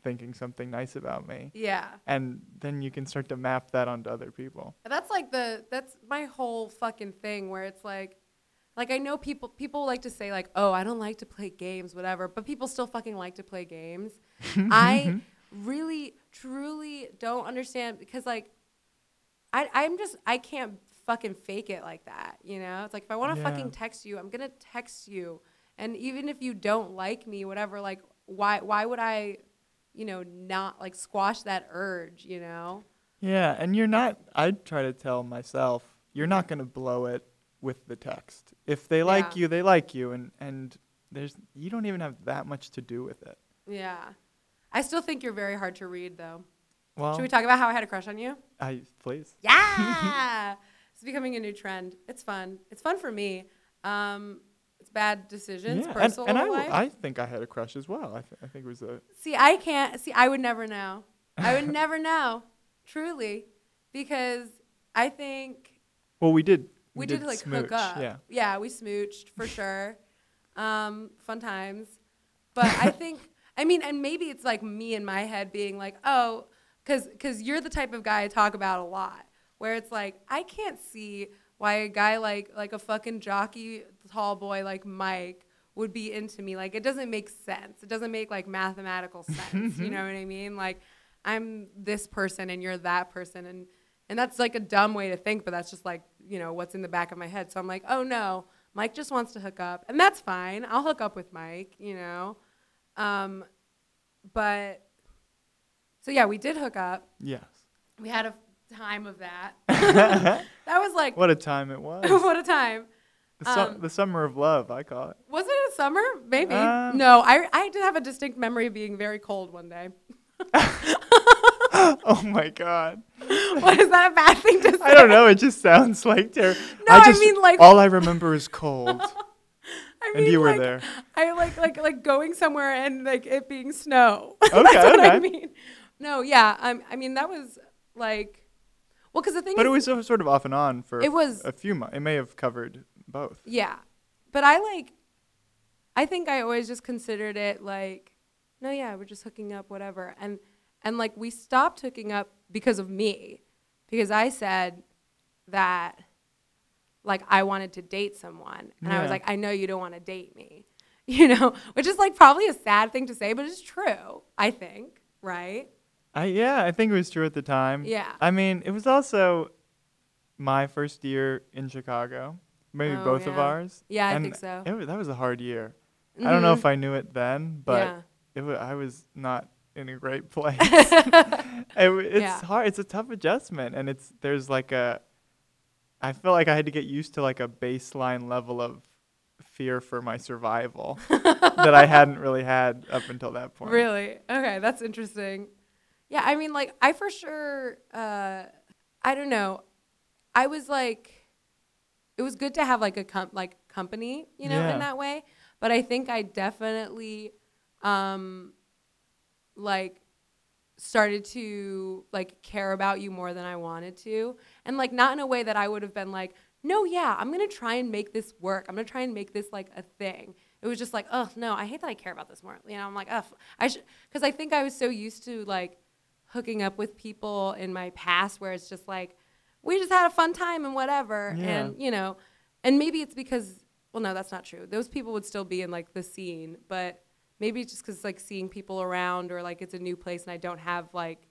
thinking something nice about me. Yeah. And then you can start to map that onto other people. That's like the that's my whole fucking thing where it's like like I know people people like to say like, "Oh, I don't like to play games, whatever," but people still fucking like to play games. <laughs> I really truly don't understand because like I I'm just I can't fucking fake it like that, you know? It's like if I want to Yeah. fucking text you, I'm going to text you. And even if you don't like me, whatever, like why why would I you know, not like squash that urge, you know? Yeah, and you're not. I try to tell myself you're not going to blow it with the text. If they like Yeah. you, they like you, and and there's you don't even have that much to do with it. Yeah. I still think you're very hard to read, though. Well, Should we talk about how I had a crush on you? I please. Yeah. <laughs> it's becoming a new trend. It's fun. It's fun for me. Um, it's bad decisions, yeah, and, personal and I, life. I think I had a crush as well. I, th- I think it was a see, I can't. See, I would never know. I would <laughs> never know, truly, because I think well, we did we, did, like hook up. Yeah, yeah, we smooched for sure. Um, fun times. But I <laughs> think, I mean, and maybe it's like me in my head being like, oh, because because you're the type of guy I talk about a lot, where it's like I can't see why a guy like like a fucking jockey tall boy like Mike would be into me. Like it doesn't make sense. It doesn't make like mathematical sense. <laughs> Mm-hmm. you know what I mean? Like I'm this person and you're that person and and that's like a dumb way to think, but that's just like, you know, what's in the back of my head. So I'm like, oh no, Mike just wants to hook up. And that's fine. I'll hook up with Mike, you know. Um, but so yeah, we did hook up. yes. We had a time of that. <laughs> that was like What a time it was. <laughs> what a time. the, su- um, the summer of love, I call it. Was it a summer? Maybe. Um, no, I I did have a distinct memory of being very cold one day. <laughs> oh my god. what is that a bad thing to say? I don't know. It just sounds like terrible. No, I mean, like- all I remember is cold, I and you were like, there. I like like like going somewhere and like it being snow. <laughs> Okay, That's what I okay. mean. No, yeah. I'm, I mean that was like, well, because the thing But is, it was sort of off and on for It was- a few months. It may have covered both. yeah. But I like, I think I always just considered it like, no, yeah, we're just hooking up, whatever. And and like we stopped hooking up because of me, because I said that like I wanted to date someone, and I was like, I know you don't want to date me, <laughs> you know, which is like probably a sad thing to say, but it's true. I think, right? I yeah, I think it was true at the time. Yeah. I mean, it was also my first year in Chicago. Maybe Oh, both of ours. Yeah, I think so. It was, that was a hard year. I don't know if mm-hmm. I knew it then, but yeah. it wa I was not in a great <laughs> place. <laughs> it, w- it's Yeah. hard. It's a tough adjustment, and it's there's like a. I feel like I had to get used to like a baseline level of fear for my survival <laughs> that I hadn't really had up until that point. Really? Okay, that's interesting. Yeah, I mean, like, I for sure, uh, I don't know. I was like, it was good to have like a com- like company, you know, Yeah. in that way. But I think I definitely, um, like, started to like care about you more than I wanted to, and like not in a way that I would have been like, no, yeah, I'm gonna try and make this work. I'm gonna try and make this like a thing. It was just like, oh no, I hate that I care about this more. You know, I'm like, oh, I should, because I think I was so used to like hooking up with people in my past where it's just like, we just had a fun time and whatever, Yeah. and you know, and maybe it's because, well, no, that's not true. Those people would still be in like the scene, but maybe it's just because like seeing people around or like it's a new place and I don't have like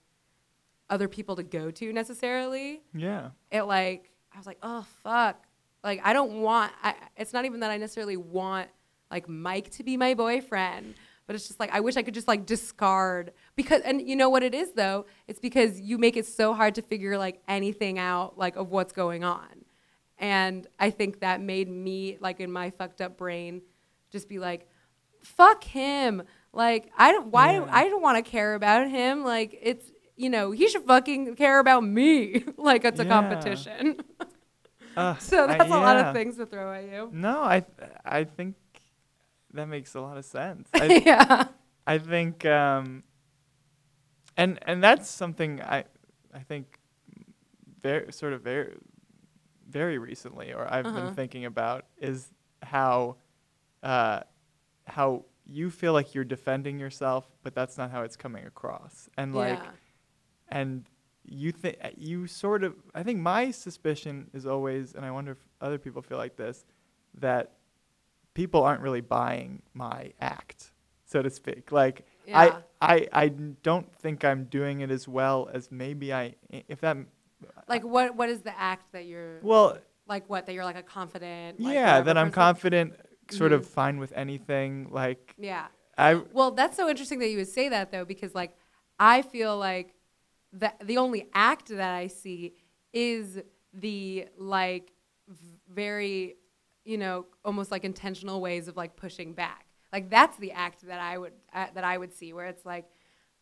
other people to go to necessarily Yeah. it like I was like, oh fuck. Like I don't want I it's not even that I necessarily want like Mike to be my boyfriend, but it's just like I wish I could just like discard because and you know what it is though? It's because you make it so hard to figure like anything out like of what's going on. And I think that made me like in my fucked up brain just be like fuck him. Like I don't why do Yeah. I don't want to care about him. Like it's you know, he should fucking care about me <laughs> like it's a Yeah. competition. <laughs> Uh, so I- that's a lot of things to throw at you. No, I th- I think that makes a lot of sense. <laughs> I, yeah. I think um and and that's something I I think very sort of very very recently or I've Uh-huh. been thinking about is how uh how you feel like you're defending yourself but that's not how it's coming across. And like yeah. And you think you sort of i think my suspicion is always and i wonder if other people feel like this that people aren't really buying my act so to speak like Yeah. I, I i don't think i'm doing it as well as maybe i if that like what what is the act that you're well like what that you're like a confident like, yeah that i'm person? confident sort Mhm. of fine with anything like Yeah. i Well, that's so interesting that you would say that though, because like I feel like the the only act that I see is the like v- very, you know, almost like intentional ways of like pushing back. Like that's the act that I would uh, that I would see where it's like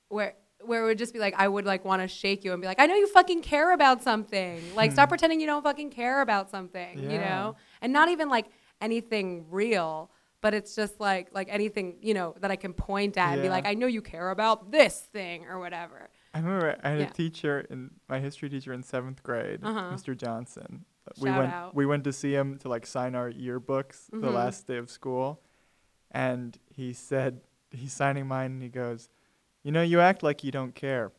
where where it would just be like I would like want to shake you and be like I know you fucking care about something. Like stop pretending you don't fucking care about something, you know? And not even like anything real, but it's just like like anything, you know, that I can point at and be like I know you care about this thing or whatever. I remember I had Yeah. a teacher in my history teacher in seventh grade, Uh-huh. Mr. Johnson. Uh, we went out. we went to see him to like sign our yearbooks the Mhm. last day of school, and he said he's signing mine and he goes, "You know, you act like you don't care,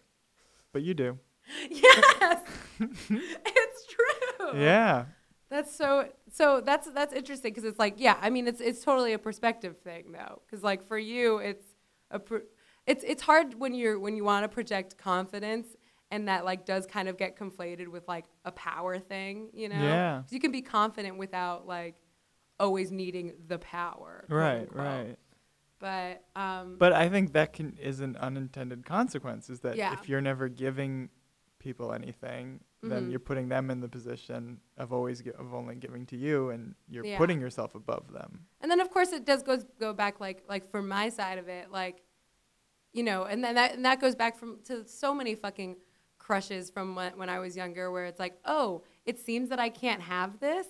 but you do." <laughs> Yes. <laughs> it's true. Yeah, That's so so that's that's interesting because it's like yeah I mean it's it's totally a perspective thing though because like for you it's a pr- it's it's hard when you're when you want to project confidence and that like does kind of get conflated with like a power thing you know Yeah. you can be confident without like always needing the power right, right. but um But I think that can is an unintended consequence is that Yeah. if you're never giving people anything, then Mhm. you're putting them in the position of always gi- of only giving to you, and you're Yeah. putting yourself above them. And then of course it does goes go back like like from my side of it, like you know, and then that and that goes back from to so many fucking crushes from when, when I was younger where it's like, "Oh, it seems that I can't have this."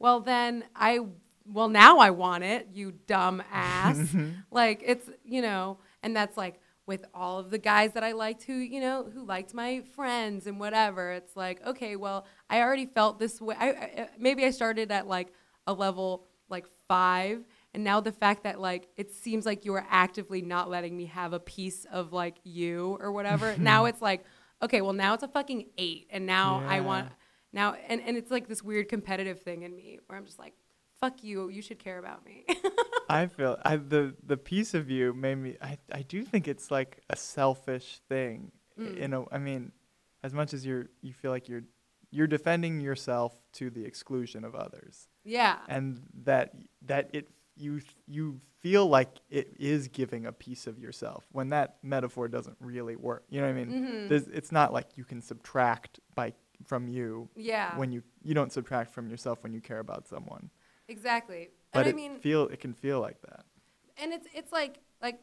Well, then I well now I want it, you dumb <laughs> ass. like it's, you know, and that's like with all of the guys that I liked who, you know, who liked my friends and whatever. It's like, okay, well, I already felt this way. I, I maybe I started at like a level like 5 and now the fact that like it seems like you are actively not letting me have a piece of like you or whatever. <laughs> now it's like, okay, well now it's a fucking 8 and now I want now and and it's like this weird competitive thing in me where I'm just like, fuck you, you should care about me. <laughs> I feel I, the the piece of you made me. I I do think it's like a selfish thing Mm. You know, I mean, as much as you're you feel like you're you're defending yourself to the exclusion of others, Yeah. and that that it you you feel like it is giving a piece of yourself when that metaphor doesn't really work. You know what I mean? hmm it's not like you can subtract by from you Yeah. when you you don't subtract from yourself when you care about someone. exactly. But and I mean, feel it can feel like that. and it's it's like like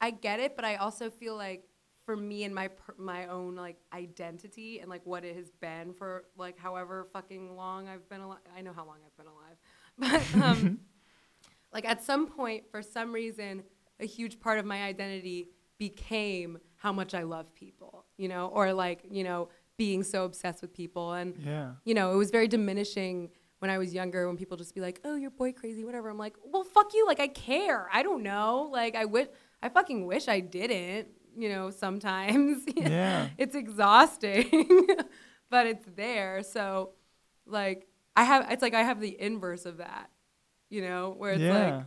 I get it, but I also feel like for me and my per- my own like identity and like what it has been for like however fucking long I've been alive. I know how long I've been alive, but <laughs> um, like at some point, for some reason, a huge part of my identity became how much I love people, you know, or like you know being so obsessed with people and Yeah. you know, it was very diminishing when I was younger when people just be like, "Oh, you're boy crazy, whatever." I'm like, "Well, fuck you. Like I care. I don't know. Like I wish I fucking wish I didn't, you know, sometimes. <laughs> Yeah. it's exhausting, <laughs> but it's there. So like I have it's like I have the inverse of that, you know, where it's yeah. like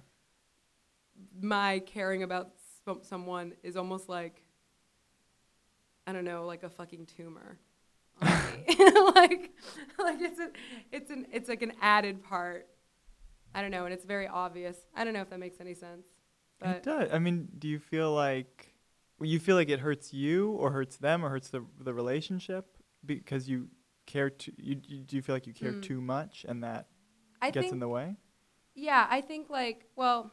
my caring about some- someone is almost like I don't know, like a fucking tumor. on <laughs> <laughs> like like it's a, it's an it's like an added part. I don't know, and it's very obvious. I don't know if that makes any sense. it does. I mean, do you feel like well, you feel like it hurts you or hurts them or hurts the the relationship because you care too you, you do you feel like you care Mm. too much and that I gets in the way? Yeah, I think like, well,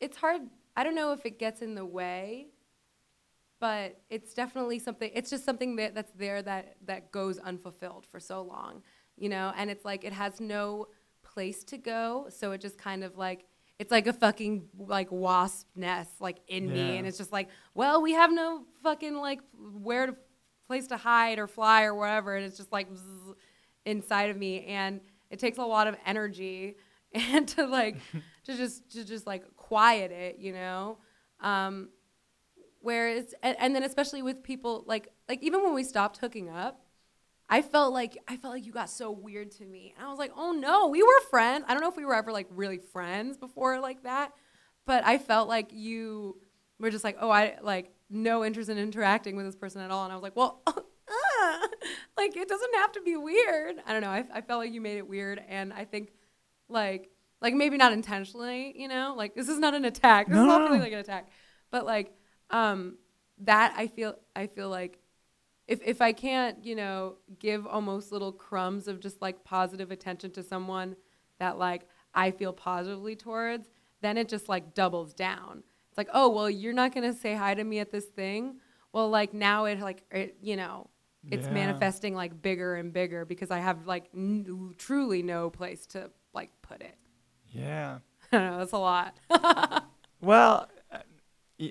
it's hard. I don't know if it gets in the way, but it's definitely something. It's just something that, that's there that that goes unfulfilled for so long, you know. And it's like it has no place to go, so it just kind of like it's like a fucking like wasp nest like in me, and it's just like, well, we have no fucking like where to place to hide or fly or whatever, and it's just like inside of me, and it takes a lot of energy <laughs> and to like <laughs> to just to just like quiet it, you know. Um, whereas and, and then especially with people like like even when we stopped hooking up, I felt like I felt like you got so weird to me, and I was like, oh no, we were friends. I don't know if we were ever like really friends before like that, but I felt like you were just like, oh, I like no interest in interacting with this person at all, and I was like, well. ah, <laughs> like it doesn't have to be weird. I don't know. I, I felt like you made it weird, and I think like like maybe not intentionally, you know, like this is not an attack. This No, is not no. feeling like an attack, but like um that I feel I feel like if if I can't, you know, give almost little crumbs of just like positive attention to someone that like I feel positively towards, then it just like doubles down. It's like, oh well, you're not gonna say hi to me at this thing. Well, like now it like it, you know, it's Yeah. manifesting like bigger and bigger because I have like n- truly no place to like put it. Yeah. I don't know, that's a lot. <laughs> Well,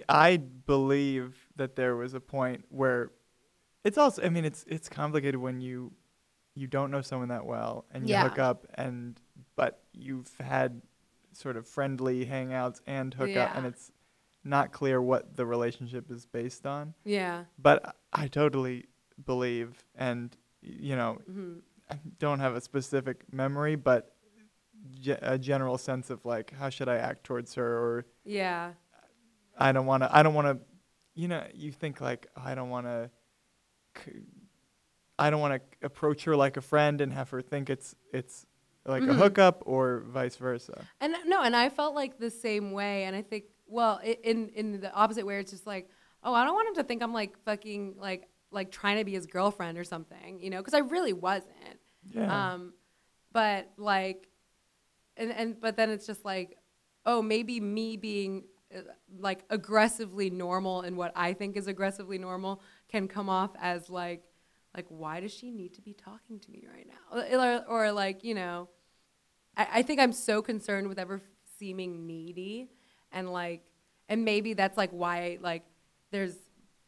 I believe that there was a point where it's also I mean it's it's complicated when you you don't know someone that well and you Yeah. hook up and but you've had sort of friendly hangouts and hook up and it's not clear what the relationship is based on. yeah. But I totally believe and you know hmm I don't have a specific memory but ge- a general sense of like how should I act towards her or Yeah. I don't want to. I don't want to. You know, you think like oh, I don't want to. I don't want to approach her like a friend and have her think it's it's like a Mhm. hookup or vice versa. And no, and I felt like the same way. And I think, well, i in in the opposite way, it's just like, oh, I don't want him to think I'm like fucking like like trying to be his girlfriend or something, you know? Because I really wasn't. Yeah. Um, but like, and and but then it's just like, oh, maybe me being uh, like aggressively normal in what I think is aggressively normal can come off as like, like why does she need to be talking to me right now? Or, or like you know, I, I think I'm so concerned with ever seeming needy, and like, and maybe that's like why like there's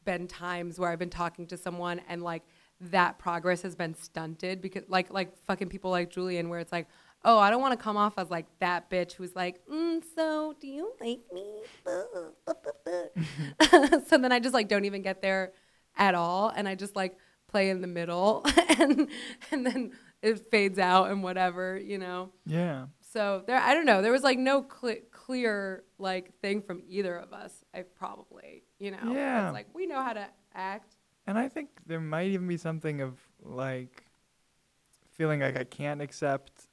been times where I've been talking to someone and like that progress has been stunted because like like fucking people like Julian where it's like oh I don't want to come off as like that bitch who's like mm, so do you like me <laughs> so then I just like don't even get there at all and I just like play in the middle <laughs> and and then it fades out and whatever you know yeah. so there, I don't know. There was like no cl- clear like thing from either of us. I probably, you know, Yeah. it's like we know how to act. And I think there might even be something of like feeling like I can't accept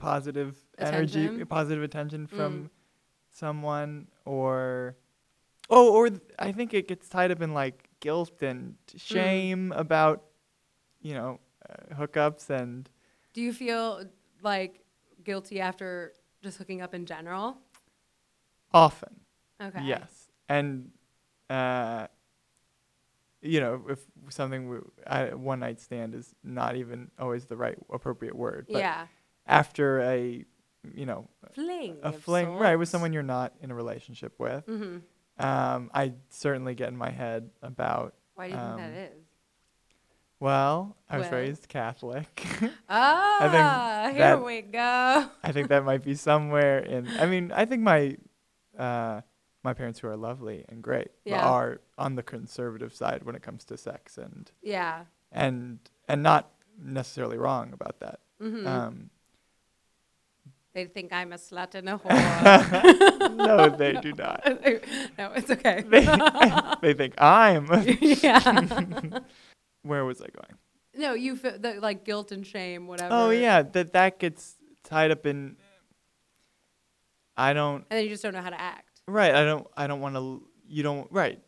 positive energy, positive attention from Mm. someone, or oh, or th- I think it gets tied up in like guilt and Mm. shame about you know uh, hookups and Do you feel like guilty after just hooking up in general? often Okay. yes, and uh, you know if something w- I, one night stand is not even always the right appropriate word, but yeah. after a you know Fling. a fling right with someone you're not in a relationship with hmm um i certainly get in my head about Why do you think Um, that is? Well i was Well. raised catholic <laughs> Ah, here that- we go. i think that might be somewhere in i mean i think my uh my parents who are lovely and great Yeah. are on the conservative side when it comes to sex and Yeah. and and not necessarily wrong about that hmm um they think I'm a slut and a <laughs> whore. no they do <laughs> not no, it's okay. they, they think i'm yeah. Where was i going No, you feel the, like guilt and shame, whatever. Oh yeah, that that gets tied up in. I don't And then you just don't know how to act. right. I don't. I don't want to. You don't right.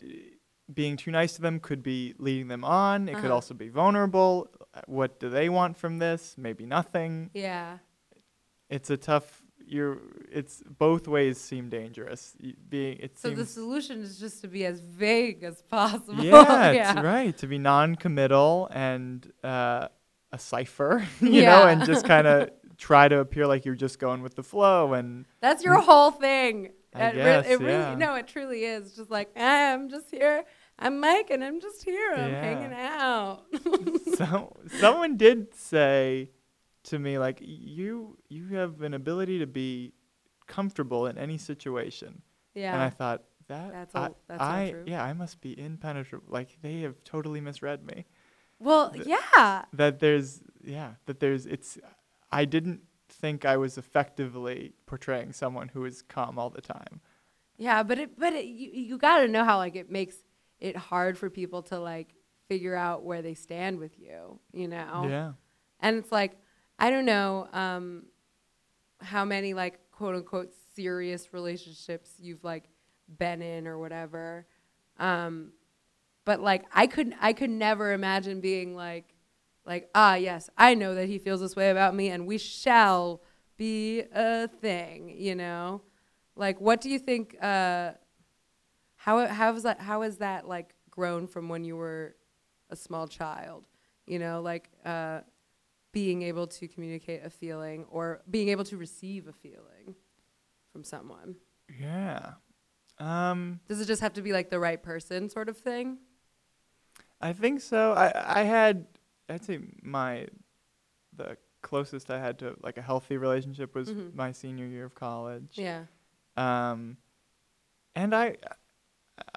Being too nice to them could be leading them on. It could Uh-huh. also be vulnerable. What do they want from this? Maybe nothing. Yeah. It's a tough. You're. It's both ways seem dangerous. Y- Being it So the solution is just to be as vague as possible. yeah, <laughs> yeah. right. To be non-committal and uh, a cipher, <laughs> you know, and just kind of try to appear like you're just going with the flow and That's your whole thing. I it, re- guess, it really, yeah. no, it truly is. Just like I'm just here. I'm Mike, and I'm just here. I'm Yeah. hanging out. <laughs> so someone did say to me like you you have an ability to be comfortable in any situation yeah. and i thought that That's all- that's I true. yeah i must be impenetrable like they have totally misread me well, th- yeah. that there's yeah that there's it's i didn't think i was effectively portraying someone who is calm all the time Yeah, but it but it, you you got to know how like it makes it hard for people to like figure out where they stand with you, you know. yeah And it's like I don't know um how many like quote unquote serious relationships you've like been in or whatever. Um but like I could I could never imagine being like like ah yes, I know that he feels this way about me and we shall be a thing, you know? Like what do you think uh how how is that how is that like grown from when you were a small child? You know, like uh being able to communicate a feeling or being able to receive a feeling from someone. yeah um Does it just have to be like the right person sort of thing? I think so. I I had I'd say my the closest I had to like a healthy relationship was Mhm. my senior year of college. Yeah. Um and I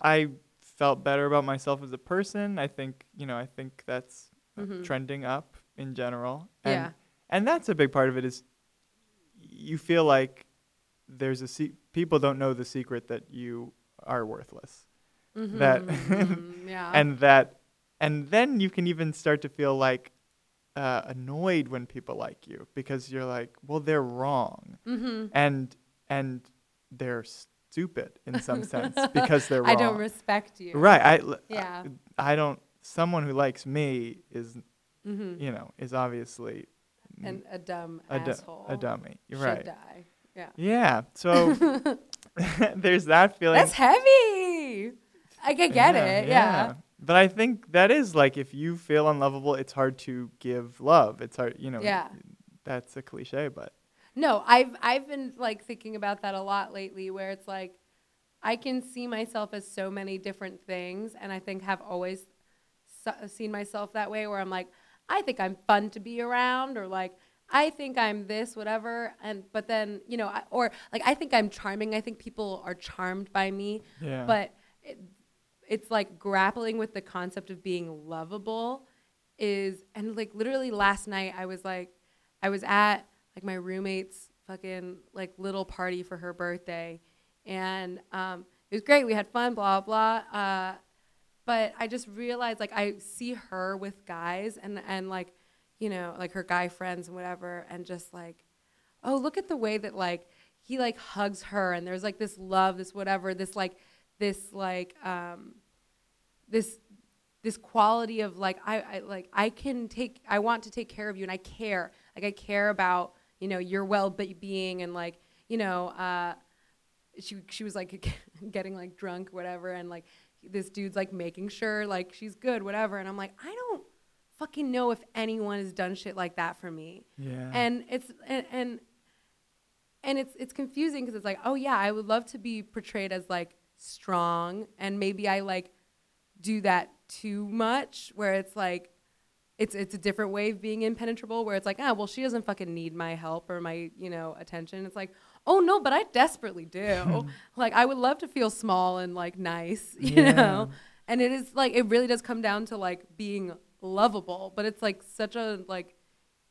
I felt better about myself as a person. I think, you know, I think that's uh, Mhm. trending up in general. And Yeah. and that's a big part of it is you feel like there's a se- people don't know the secret that you are worthless That- Mhm. <laughs> yeah. and that and then you can even start to feel like uh, annoyed when people like you because you're like well they're wrong Mhm. and and they're stupid in some <laughs> sense because they're wrong I don't respect you. right I, Yeah. I I don't someone who likes me is Mhm. you know is obviously And a dumb a, asshole. a dummy You're should right die. Yeah. yeah so <laughs> <laughs> there's that feeling That's heavy. I can get it. Yeah. But I think that is like if you feel unlovable, it's hard to give love. It's hard, you know. Yeah. That's a cliche, but No, I've I've been like thinking about that a lot lately where it's like I can see myself as so many different things and I think have always so- seen myself that way where I'm like I think I'm fun to be around or like I think I'm this whatever and but then, you know, I, or like I think I'm charming. I think people are charmed by me. yeah. But it, it's like grappling with the concept of being lovable is and like literally last night I was like I was at like my roommate's fucking like little party for her birthday, and um, it was great. We had fun, blah blah. Uh, but I just realized like I see her with guys and and like you know like her guy friends and whatever, and just like oh look at the way that like he like hugs her and there's like this love, this whatever, this like this like um this this quality of like I, I like I can take I want to take care of you and I care. Like I care about you know your well being and like you know uh she she was like <laughs> getting like drunk whatever and like this dude's like making sure like she's good whatever and I'm like I don't fucking know if anyone has done shit like that for me Yeah. and it's and and, and it's it's confusing because it's like oh yeah I would love to be portrayed as like strong and maybe I like do that too much where it's like it's it's a different way of being impenetrable where it's like ah well she doesn't fucking need my help or my you know attention it's like oh no but I desperately do <laughs> like I would love to feel small and like nice <laughs> you Yeah. know and it is like it really does come down to like being lovable but it's like such a like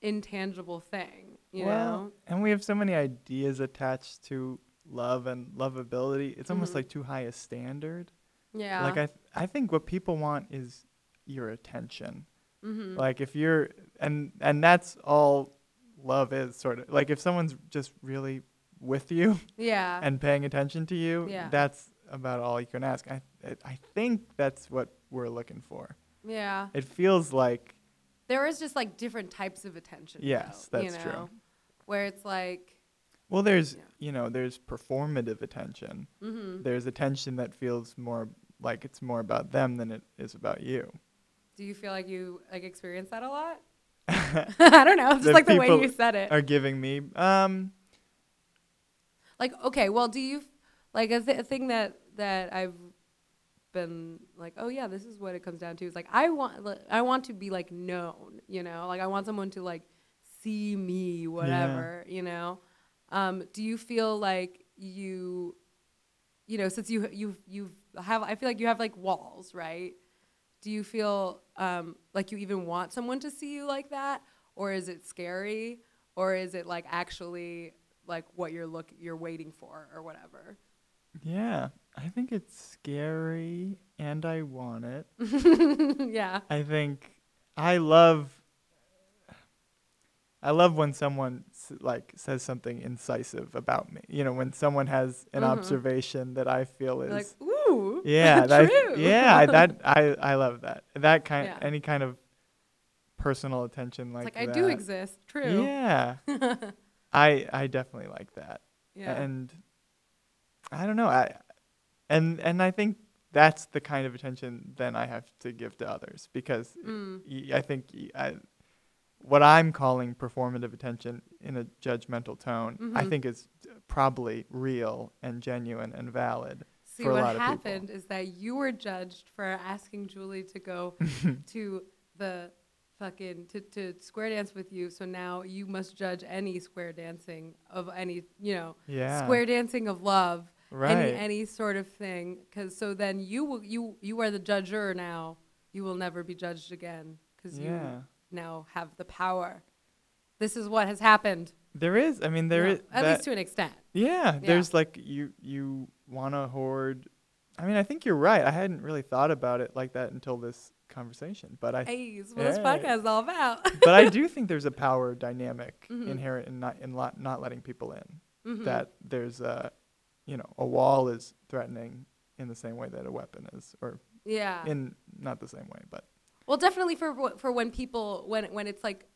intangible thing you well, know and we have so many ideas attached to love and lovability. It's almost Mhm. like too high a standard. yeah Like I, th- I think what people want is your attention. mm-hmm. Like if you're, and and that's all love is sort of. Like if someone's just really with you yeah and paying attention to you, Yeah. that's about all you can ask. I, I- think that's what we're looking for. yeah It feels like there is just like different types of attention Yes, though, that's you true. where it's like Well, there's Yeah. you know there's performative attention. mm-hmm. There's attention that feels more like it's more about them than it is about you. do you feel like you like experience that a lot <laughs> <laughs> i don't know just The like the way you said it Are giving me um like okay well do you like a, th- a thing that that i've been like oh yeah this is what it comes down to is like i want li- i want to be like known you know? Like i want someone to like see me whatever you know? Um do you feel like you you know since you you you have i feel like you have like walls right? Do you feel um like you even want someone to see you like that? Or is it scary? Or is it like actually like what you're look you're waiting for or whatever yeah, I think it's scary and I want it. <laughs> yeah I think I love I love when someone s- like says something incisive about me. You know, when someone has an Mhm. observation that I feel is like ooh yeah, <laughs> that, true yeah, I- <laughs> that I I love that. That kind Yeah. any kind of personal attention it's like like i that. do exist true Yeah. I I definitely like that. yeah And I don't know. I and and I think that's the kind of attention then I have to give to others because mm. I think I, what I'm calling performative attention in a judgmental tone, I Mhm. think is probably real and genuine and valid. See, for a what lot of people. happened is that you were judged for asking Julie to go <laughs> to the fucking to, to square dance with you. So now you must judge any square dancing of any, you know, Yeah. square dancing of love, right. any any sort of thing. Because so then you will you you are the judger now. You will never be judged again because yeah. you now have the power. This is what has happened. There is. I mean, there No, is. at least to an extent. Yeah, Yeah. there's like you you want to hoard. I mean, I think you're right. I hadn't really thought about it like that until this conversation, but I Hey, what this podcast is all about. <laughs> but I do <laughs> think there's a power dynamic Mhm. inherent in not in lot, not letting people in. Mhm. That there's a, you know, a wall is threatening in the same way that a weapon is, or yeah. in not the same way, but Well, definitely for for when people when when it's like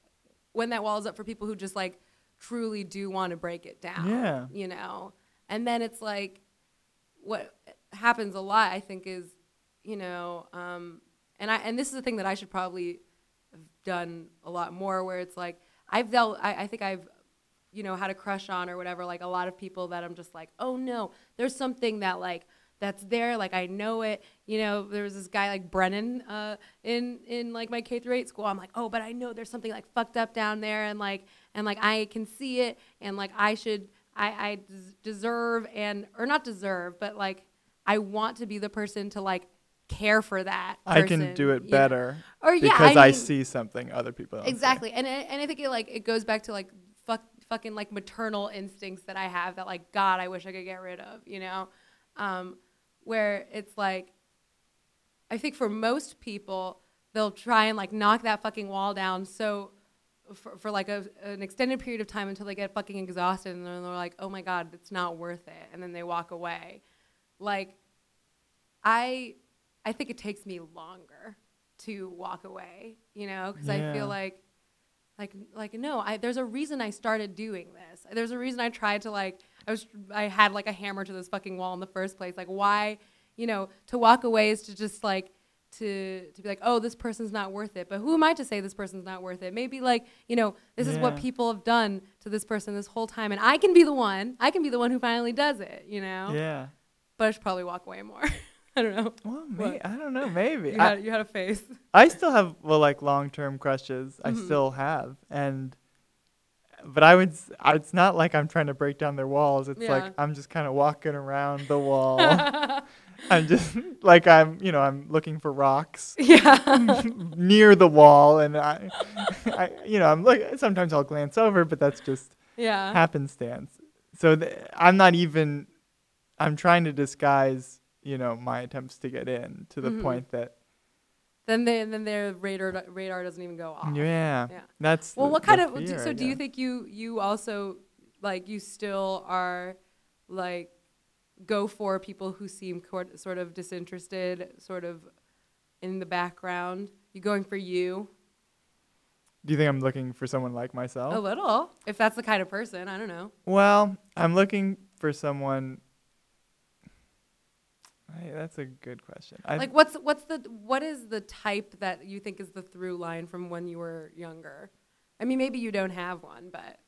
when that wall is up for people who just like truly do want to break it down. Yeah. You know, and then it's like what happens a lot. I think is you know, um, and I and this is the thing that I should probably have done a lot more. Where it's like I've dealt. I, I think I've you know had a crush on or whatever. Like a lot of people that I'm just like, oh no, there's something that like that's there like i know it you know there was this guy like brennan uh, in in like my k through 8 school i'm like oh but i know there's something like fucked up down there and like and like i can see it and like i should i i deserve and or not deserve but like i want to be the person to like care for that I can do it know? better or yeah because I, mean, see something other people don't see. exactly and I, and I think it like it goes back to like fuck fucking like maternal instincts that I have that like God, I wish I could get rid of, you know? Um, where it's like, I think for most people, they'll try and like knock that fucking wall down so for, for like a, an extended period of time until they get fucking exhausted and then they're like, oh my God, it's not worth it. And then they walk away. Like, I, I think it takes me longer to walk away, you know, because I feel like, like, like no, I, there's a reason I started doing this. There's a reason I tried to like, I was, I had like a hammer to this fucking wall in the first place. Like, why, you know, to walk away is to just like, to to be like, oh, this person's not worth it. But who am I to say this person's not worth it? Maybe like, you know, this is what people have done to this person this whole time, and I can be the one. I can be the one who finally does it. You know. Yeah. But I should probably walk away more. <laughs> I don't know. Well, What? may, I don't know. Maybe You I, had, you had a face. I still have well, like long term crushes. I Mhm. still have, and but I would. I- It's not like I'm trying to break down their walls. It's Yeah. like I'm just kind of walking around the wall. <laughs> I'm just like I'm. You know, I'm looking for rocks <laughs> yeah. <laughs> near the wall, and I, I, you know, I'm like sometimes I'll glance over, but that's just yeah. happenstance. So th- I'm not even. I'm trying to disguise, you know, my attempts to get in to the Mhm. point that Then they, then their radar radar doesn't even go off. yeah, Yeah. that's Well, the- what kind of fear, so do you think you you also like you still are like go for people who seem cor- sort of disinterested, sort of in the background? You going for you Do you think I'm looking for someone like myself? a little, if that's the kind of person. I don't know. Well, I'm looking for someone. Hey, that's a good question. I, like what's what's the what is the type that you think is the through line from when you were younger? I mean, maybe you don't have one, but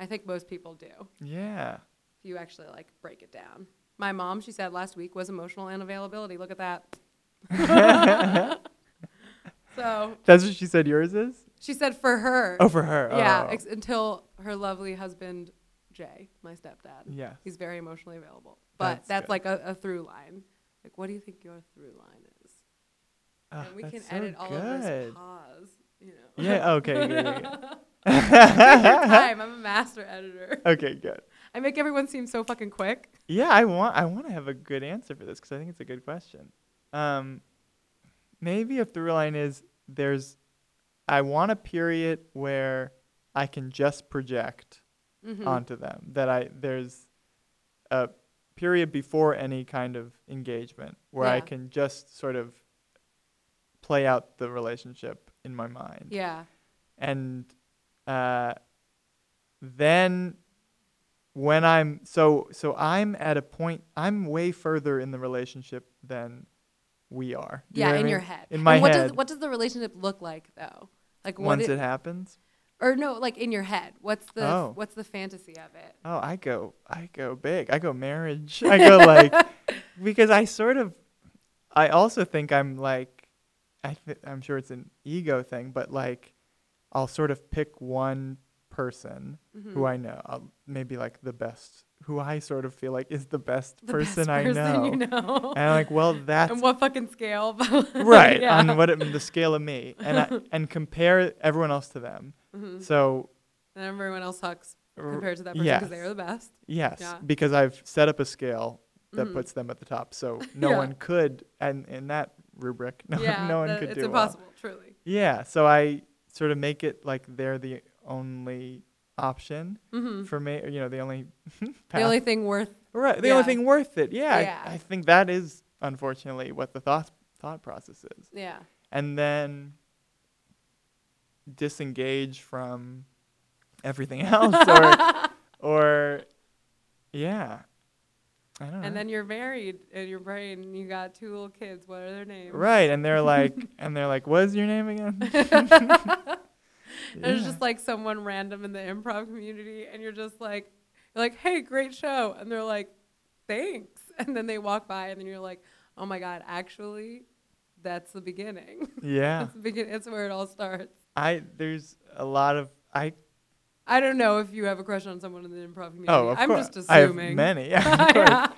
I think most people do. yeah. If you actually like break it down. My mom, she said last week, was emotional unavailability. Look at that. <laughs> <laughs> so That's what she said yours is? she said for her, Oh, for her. yeah, Oh. ex- until her lovely husband Jay, my stepdad, Yeah. he's very emotionally available. But That's that's, like a, a through line. Like, what do you think your through line is? Oh, and we can so edit all of this good. pause. You know. Yeah, okay, good, <laughs> good, Take your time. I'm a master editor. <laughs> okay, good. I make everyone seem so fucking quick. Yeah, I want I want to have a good answer for this because I think it's a good question. Um, maybe a through line is there's I want a period where I can just project Mhm. onto them. That I there's a period before any kind of engagement where I can just sort of play out the relationship in my mind. Yeah. And uh, then when I'm so so I'm at a point I'm way further in the relationship than we are. Do you Yeah, know what I in mean? your head. In my and what head. Does, what does the relationship look like though? Like once it, it happens. Or no, like in your head. What's the Oh. what's the fantasy of it? Oh, I go, I go big. I go marriage. I go like, <laughs> because I sort of, I also think I'm like, I th- I'm sure it's an ego thing, but like, I'll sort of pick one person Mhm. who I know, I'll, maybe like the best, who I sort of feel like is the best the person best I person know. you know. And I'm like, well, <laughs> that's and what fucking scale? <laughs> right yeah. on what it, the scale of me, and I, and compare everyone else to them. Mhm. So And everyone else sucks compared to that person because yes. they're the best. Yes, Yeah. because I've set up a scale that Mhm. puts them at the top. So <laughs> no Yeah. one could, and in that rubric, <laughs> no, yeah, no one that- could it's do well. impossible, truly. Yeah, so I sort of make it like they're the only option hmm for me. You know, the only <laughs> The only thing worth. right, the yeah. only thing worth it. Yeah, Yeah. I, I think that is unfortunately what the thought thought process is, Yeah. and then disengage from everything <laughs> else, or <laughs> or yeah. I don't know. And then you're married and you're married you got two little kids. What are their names? Right, and they're like, <laughs> and they're like, "What is your name again?" There's Yeah. just like someone random in the improv community, and you're just like, you're like, hey, great show, and they're like, thanks, and then they walk by, and then you're like, oh my god, actually, that's the beginning. yeah. that's the begin. That's where it all starts. I there's a lot of I. I don't know if you have a crush on someone in the improv community. Oh, of I'm course. just I have assuming. many. <laughs> <laughs> Yeah.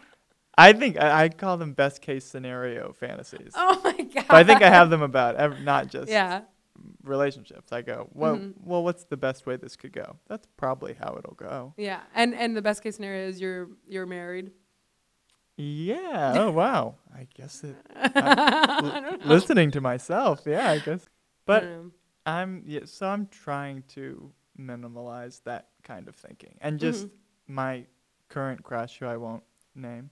I think I, I call them best case scenario fantasies. Oh my god. <laughs> But I think I have them about ev- not just Yeah. relationships. I go, well, Mhm. well, what's the best way this could go? That's probably how it'll go. Yeah, and and the best case scenario is you're you're married. Yeah. Oh wow. I guess it. I l- don't know. listening to myself. Yeah, I guess. I But know. I'm yeah, so I'm trying to minimalize that kind of thinking and just Mhm. my current crush, who I won't name.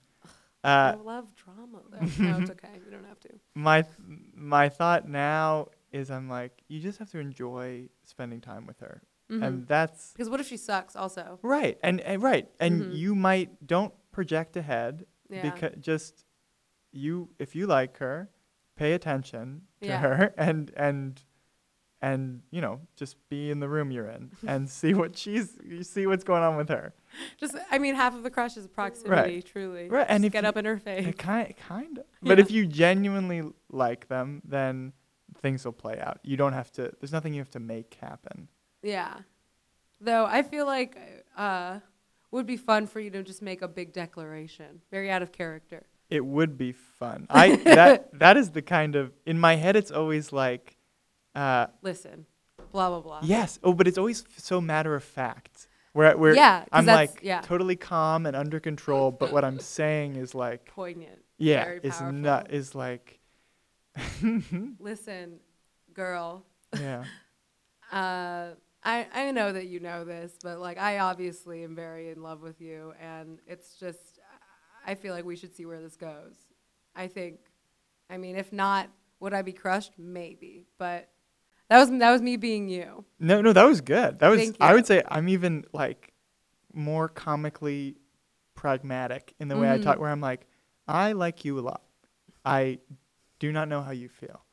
I Uh, love drama <laughs> though. no, it's okay. You don't have to. my th- my thought now is I'm like, you just have to enjoy spending time with her, Mhm. and that's Because what if she sucks? Also, right. And, and right, and Mhm. you might don't project ahead yeah. because just you if you like her, pay attention to Yeah. her <laughs> and and and you know just be in the room you're in <laughs> and see what she's see what's going on with her. Just, I mean, half of the crush is proximity. Truly. Right, and Just if get you- up in her face. Kind kind of. <laughs> But Yeah. if you genuinely like them, then things will play out. You don't have to. There's nothing you have to make happen. Yeah. Though I feel like uh would be fun for you to just make a big declaration, very out of character. It would be fun. I that <laughs> that is the kind of in my head. It's always like. Uh, Listen, blah blah blah. Yes. Oh, but it's always f- so matter of fact. Where where Yeah, I'm like yeah. totally calm and under control, but what I'm saying is like Poignant. yeah, Very is not is like <laughs> Listen, girl. yeah. <laughs> Uh, I I know that you know this, but like I obviously am very in love with you, and it's just I feel like we should see where this goes. I think, I mean, if not, would I be crushed? Maybe, but that was that was me being you. No, no, that was good. That was I would say I'm even like more comically pragmatic in the way I talk Mhm. where I'm like, I like you a lot. I do not know how you feel.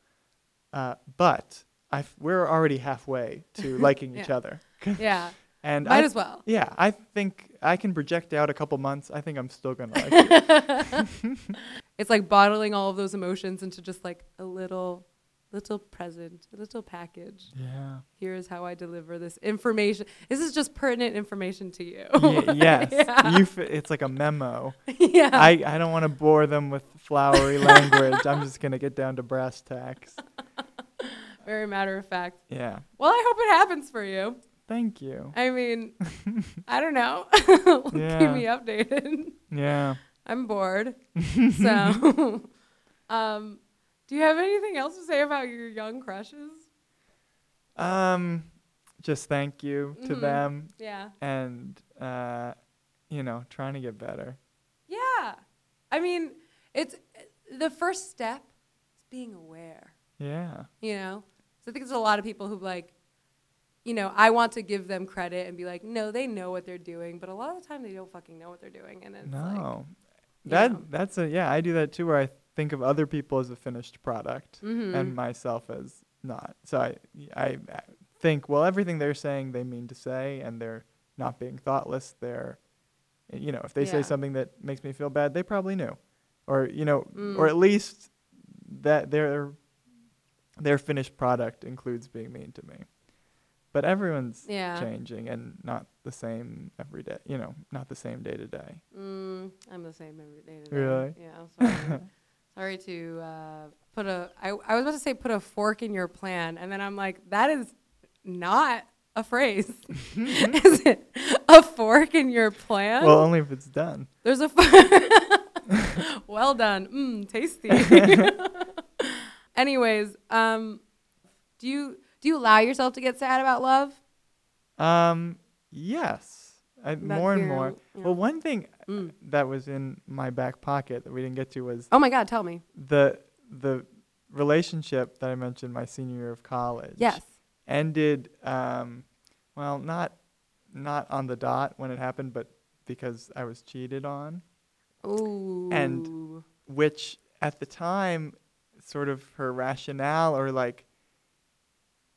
Uh, but I we're already halfway to <laughs> liking each other. <laughs> Yeah, And might I as well. Yeah, I think I can project out a couple months. I think I'm still gonna like <laughs> you. It's like bottling all of those emotions into just like a little little present, a little package. Yeah. Here's how I deliver this information. This is just pertinent information to you. Y- <laughs> yes. Yeah. You. F- it's like a memo. <laughs> yeah. I, I don't want to bore them with flowery <laughs> language. I'm just gonna get down to brass tacks. Very matter of fact. Yeah. Well, I hope it happens for you. Thank you. I mean, I don't know. Yeah. Keep me updated. Yeah. I'm bored. so, um, do you have anything else to say about your young crushes? Um, just thank you to Mhm. them Yeah. and uh, you know, trying to get better. Yeah. I mean, it's the first step is being aware. Yeah. you know so i think there's a lot of people who like you know i want to give them credit and be like no they know what they're doing but a lot of the time they don't fucking know what they're doing and it's like No. you that know. that's a yeah. I do that too, where I think of other people as a finished product mhm. and myself as not. So I I think well, everything they're saying they mean to say, and they're not being thoughtless. They're you know, if they Yeah. say something that makes me feel bad, they probably knew, or you know, Mm. or at least that their their finished product includes being mean to me. But everyone's yeah changing and not the same every day. You know, not the same day to day. mm, i'm the same every day to day. Really? yeah i'm sorry <laughs> sorry to uh, put a I, I was about to say put a fork in your plan and then i'm like that is not a phrase <laughs> is it a fork in your plan Well, only if it's done. There's a. F- <laughs> well done. Mmm, tasty. <laughs> Anyways, um, do you do you allow yourself to get sad about love? Um, yes, I, more and more. yeah. Well, one thing Mm. that was in my back pocket that we didn't get to was Oh my God, tell me. the the relationship that I mentioned my senior year of college. Yes. ended. Um, well, not not on the dot when it happened, but because I was cheated on, Ooh. And which at the time, sort of her rationale or like,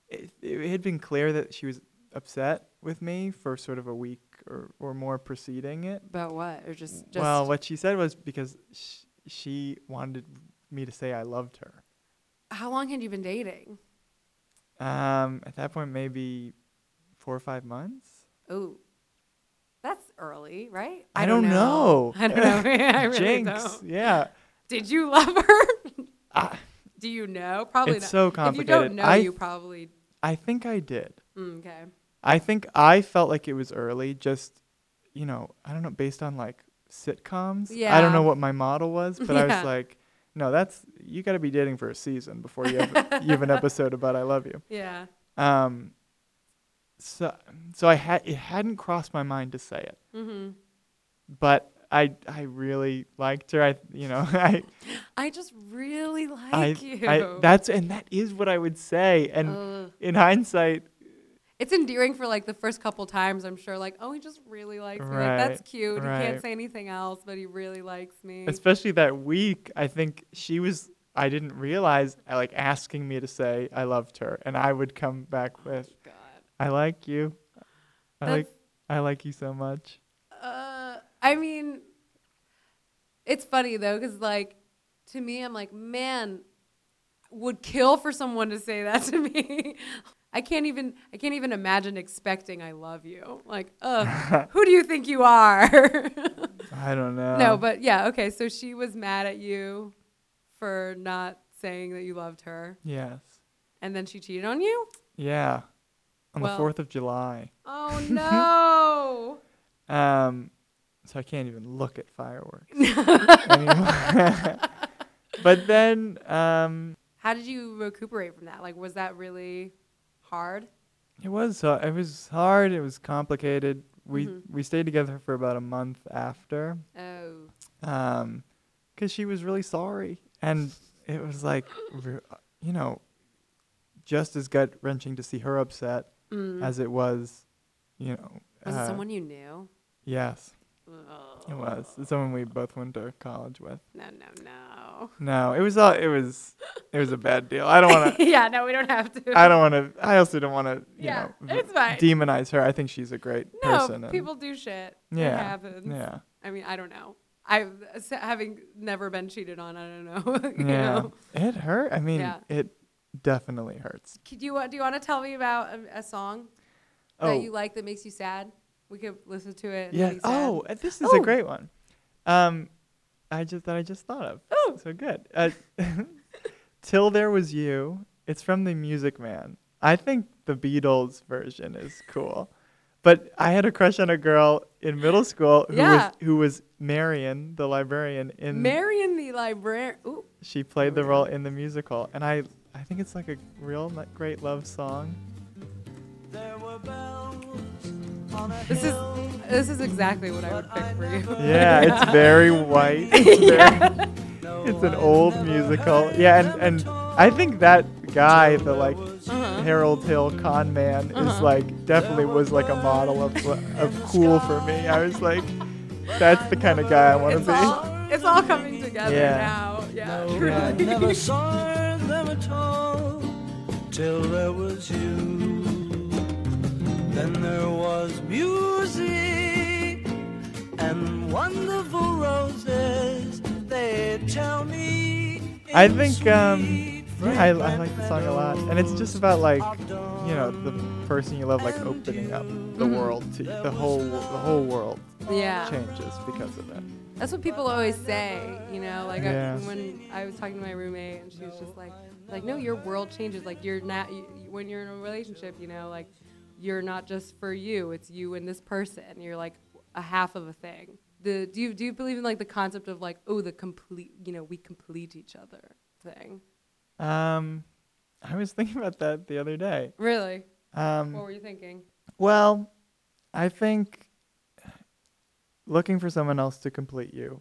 it, it had been clear that she was upset with me for sort of a week or, or more preceding it. about what? Or just just. well, what she said was because sh- she wanted me to say I loved her. how long had you been dating? Um, at that point, maybe four or five months. Ooh. That's early, right? I don't know. <laughs> I don't know. <laughs> I really <laughs> Jinx. don't. Yeah. Did you love her? I, Do you know? Probably it's not. so if you complicated. don't know, I, you probably I think I did. Mm, okay. I think I felt like it was early, just you know, I don't know, based on like sitcoms. Yeah. I don't know what my model was, but I was like, no, that's you got to be dating for a season before you have you have an <laughs> episode about I love you. Yeah. Um, so so I had it hadn't crossed my mind to say it, Mm-hmm. but I I really liked her. I you know <laughs> I <gasps> I just really like I, you. I that's and that is what I would say. And Ugh. in hindsight, it's endearing for like the first couple times. I'm sure, like, oh, he just really likes me. Like, that's cute. He can't say anything else, but he really likes me. especially that week, I think she was. I didn't realize uh, like asking me to say I loved her, and I would come back with God. I like you. I like I like you so much. Uh, I mean, it's funny though, because like, to me, I'm like, man, would kill for someone to say that to me. <laughs> I can't even, I can't even imagine expecting I love you. Like, ugh, <laughs> who do you think you are? <laughs> I don't know. no, but yeah, okay. So she was mad at you for not saying that you loved her, yes, and then she cheated on you. yeah, on Well- the Fourth of July. Oh <laughs> no. Um, so I can't even look at fireworks anymore. but then, um, How did you recuperate from that? Like, was that really hard? it was uh, it was hard. It was complicated. We Mhm. we stayed together for about a month after, Oh. um, because she was really sorry, and it was like, you know, just as gut wrenching to see her upset Mm. as it was, you know. Was uh, it someone you knew? Yes, Oh. it was. It's someone we both went to college with. No, no, no. No, it was all. It was. It was a bad deal. I don't want to. <laughs> yeah, no, we don't have to. I don't want to. I also don't want to. You Yeah, know, it's fine. demonize her. I think she's a great No, person. and- people do shit. Yeah, It happens. Yeah. I mean, I don't know. I having never been cheated on. I don't know. <laughs> you Yeah. know? It hurt. I mean, Yeah. it definitely hurts. Could you uh, do you want to tell me about a, a song Oh, that you like that makes you sad? We could listen to it. Yeah. Oh, this is Oh. a great one. Um, I just that I just thought of. Oh. So good. Uh, <laughs> Till there was you. It's from the Music Man. I think the Beatles version is cool. But I had a crush on a girl in middle school who Yeah. was who was Marion, the librarian in Marion the librarian. She played the role in the musical, and I I think it's like a real great love song. This is this is exactly what I would pick for you. Yeah, it's <laughs> very white. It's, <laughs> very, it's an old musical. Yeah, and and I think that guy, the like Uh-huh. Harold Hill con man, is Uh-huh. like definitely was like a model of of cool for me. I was like, that's the kind of guy I want to be. all it's all coming together Yeah. now. Yeah. No, truly. I never saw <laughs> them at all till there was you. Then there was music and wonderful roses. They tell me. I think um yeah, I, I like the song a lot, and it's just about like you know the person you love like opening up the world to you. the whole the whole world Yeah. changes because of it. That's what people always say, you know, like Yeah. I, when I was talking to my roommate and she was just like, like, no, your world changes. Like you're not, you, you- when you're in a relationship, you know, like you're not just for you, it's you and this person. You're like a half of a thing. The, do you, do you believe in like the concept of like, oh, the complete, you know, we complete each other thing? Um, I was <laughs> thinking about that the other day. Really? Um, What were you thinking? well, I think looking for someone else to complete you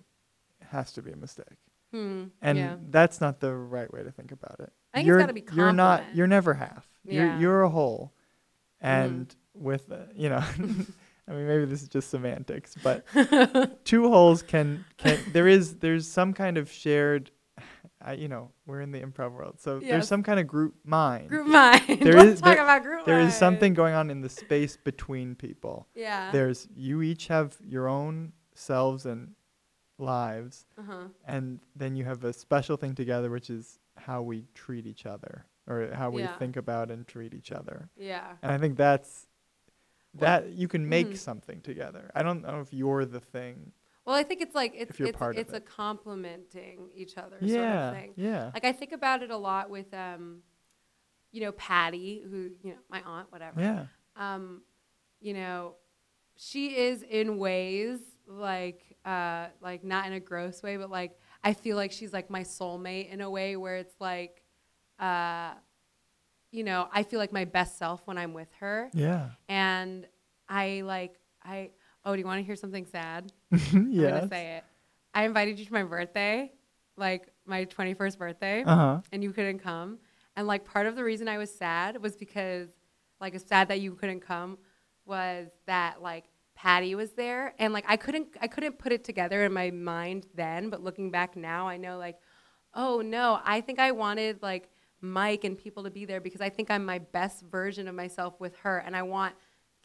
has to be a mistake, Hmm. and yeah. that's not the right way to think about it. I think it's you're, gotta be You're not. You're never half. Yeah. You're you're a whole, and with uh, you know. <laughs> I mean, maybe this is just semantics, but <laughs> two holes can can there is there's some kind of shared <sighs> I, you know we're in the improv world so Yes. there's some kind of group mind Group mind. There Let's is- talk there- about group there is mind. something going on in the space between people Yeah. there's you each have your own selves and lives Uh-huh. and then you have a special thing together which is how we treat each other or how we Yeah. think about and treat each other Yeah. and i think that's Well, that you can make mhm. something together i don't know if you're the thing Well, I think it's like it's it's, part it's a it. complementing each other yeah sort of thing. yeah Like I think about it a lot with um you know, Patty, who you know, my aunt, whatever. Yeah. Um, you know, she is in ways like uh like not in a gross way, but like I feel like she's like my soulmate in a way where it's like uh you know, I feel like my best self when I'm with her. Yeah. And I like I oh, do you want to hear something sad? yeah. <laughs> I'm gonna say it. I invited you to my birthday, like my 21st birthday, Uh huh. and you couldn't come. And like part of the reason I was sad was because like it's sad that you couldn't come was that like Patty was there and like I couldn't I couldn't put it together in my mind then, but looking back now I know like oh no, I think I wanted like Mike and people to be there because I think I'm my best version of myself with her and I want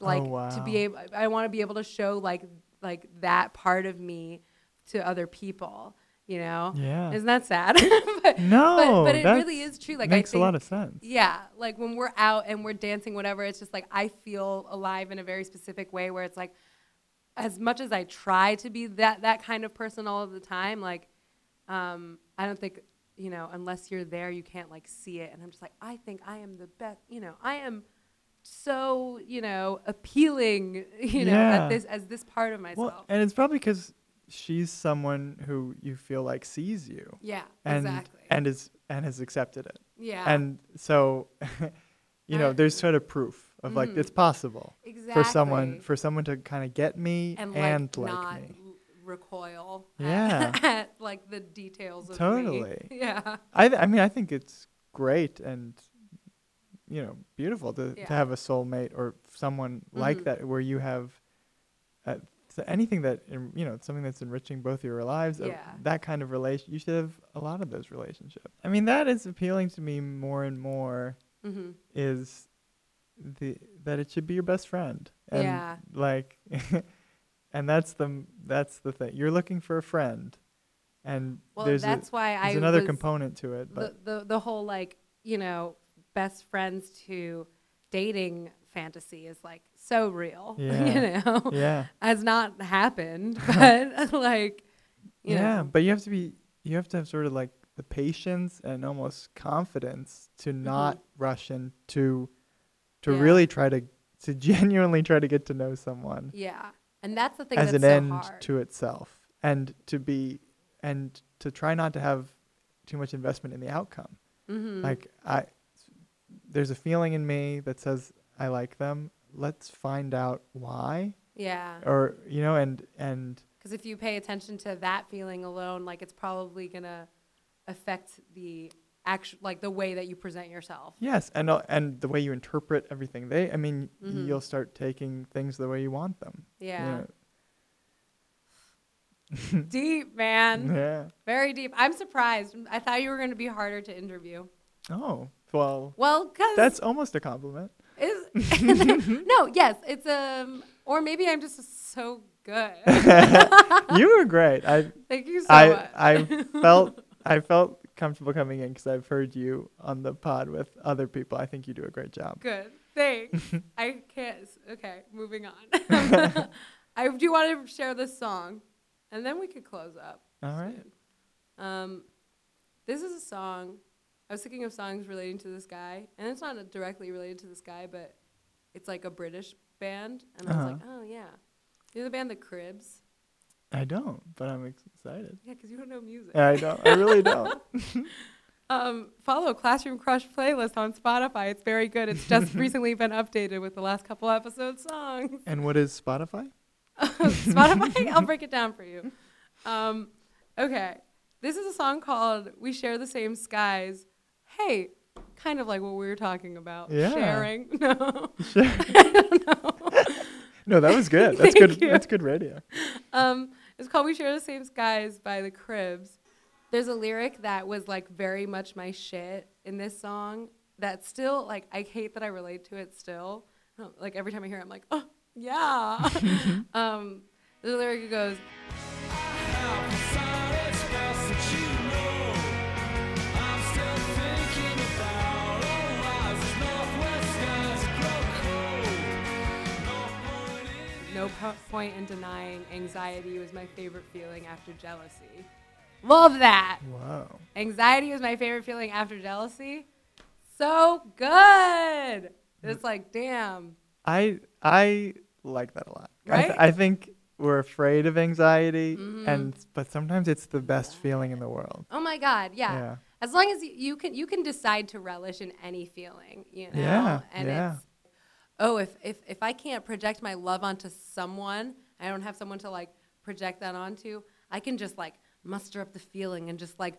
like to be able I want to be able to show like like that part of me to other people, you know? Yeah. Isn't that sad? <laughs> but, No, but, but it really is true. Like makes I think, a lot of sense. yeah, like when we're out and we're dancing, whatever, it's just like I feel alive in a very specific way where it's like, as much as I try to be that that kind of person all of the time, like, um, I don't think you know unless you're there, you can't like see it. And I'm just like, I think I am the best. You know, I am so you know appealing. <laughs> You know, Yeah. at this as this part of myself. Well, and it's probably because she's someone who you feel like sees you yeah, and exactly. and is and has accepted it. yeah, And so, <laughs> you know, there's sort of proof of like Mhm. it's possible exactly. for someone for someone to kind of get me and and, like, like, me. Recoil Yeah. at, <laughs> at, like the details of me. Totally. <laughs> yeah I th- I mean I think it's great and you know beautiful to, Yeah. to have a soulmate or someone like Mhm. that where you have uh, so anything that en- you know something that's enriching both your lives uh, Yeah. that kind of relation you should have a lot of those relationships i mean that is appealing to me more and more hmm is the that it should be your best friend and Yeah. like <laughs> and that's the that's the thing you're looking for a friend and well there's, that's a, why there's i another component to it but the, the the whole like you know best friends to dating fantasy is like so real <laughs> Yeah. you know yeah has not happened <laughs> but like you yeah know but you have to be you have to have sort of like the patience and almost confidence to not rush into to Mm-hmm. Yeah. really try to to <laughs> genuinely try to get to know someone yeah and that's the thing as that's an so end hard. to itself and to be and to try not to have too much investment in the outcome Mhm. like i there's a feeling in me that says i like them let's find out why yeah or you know and and Because if you pay attention to that feeling alone, like it's probably gonna affect the actual, like the way that you present yourself. Yes, and uh, and the way you interpret everything, they, I mean, Mhm. you'll start taking things the way you want them. you Yeah. know. <laughs> Deep, man. Yeah. Very deep. I'm surprised. I thought you were gonna be harder to interview. Oh, well, Well, cause that's almost a compliment. is <laughs> <laughs> no, yes, it's um, or maybe I'm just so good. you were great. I Thank you so I much. I felt I felt comfortable coming in because I've heard you on the pod with other people. I think you do a great job. Good. Thanks. <laughs> I can't. Okay, moving on. <laughs> I do want to share this song, and then we could close up. All right. Um, this is a song. I was thinking of songs relating to this guy, and it's not directly related to this guy, but it's like a British band, and I was like, oh yeah, you know the band The Cribs? I don't, but I'm excited. Yeah, because you don't know music. I don't. I really don't. <laughs> <laughs> Um, follow Classroom Crush playlist on Spotify. It's very good. It's just <laughs> recently been updated with the last couple episodes songs. and what is Spotify? Spotify. I'll break it down for you. Um, okay, this is a song called "We Share the Same Skies." Hey, kind of like what we were talking about. Yeah. Sharing. No. Sure. I don't know. No, that was good. That's good. you. That's good radio. Um, it's called "We Share the Same Skies" by the Cribs. There's a lyric that was like very much my shit in this song. That still like I hate that I relate to it still. Like every time I hear it, I'm like, oh yeah. <laughs> <laughs> um, the lyric goes. No point in denying anxiety was my favorite feeling after jealousy. Love that. Wow. Anxiety was my favorite feeling after jealousy. so good. It's like, damn. I I like that a lot. I, th- Right? I think we're afraid of anxiety, Mhm. and but sometimes it's the best feeling in the world. Oh my God, yeah. Yeah. As long as you, you can, you can decide to relish in any feeling, you know. Yeah, And yeah. it's, oh, if if if I can't project my love onto someone, I don't have someone to like project that onto. I can just like muster up the feeling and just like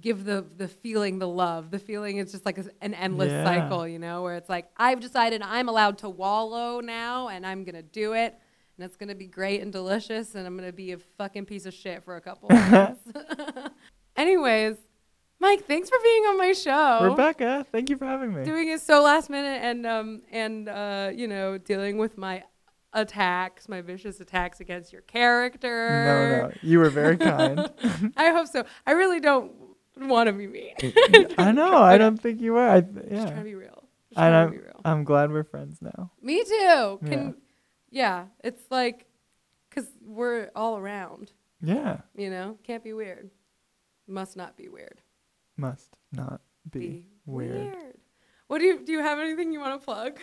give the the feeling the love. The feeling is just like a- an endless Yeah. cycle, you know, where it's like I've decided I'm allowed to wallow now, and I'm gonna do it. And it's gonna be great and delicious, and I'm gonna be a fucking piece of shit for a couple <laughs> months. <laughs> Anyways, Mike, thanks for being on my show. Rebecca, thank you for having me. Doing it so last minute and um and uh you know dealing with my attacks, my vicious attacks against your character. no, no, you were very kind. <laughs> I hope so. I really don't want to be mean. <laughs> I know. I don't think you were. I th- Just trying to yeah. be real. Just And trying to be I'm real. I'm glad we're friends now. Me too. Can yeah, it's like cuz we're all around, Yeah. you know? Can't be weird. Must not be weird. Must not be, weird. What do you do you have anything you want to plug?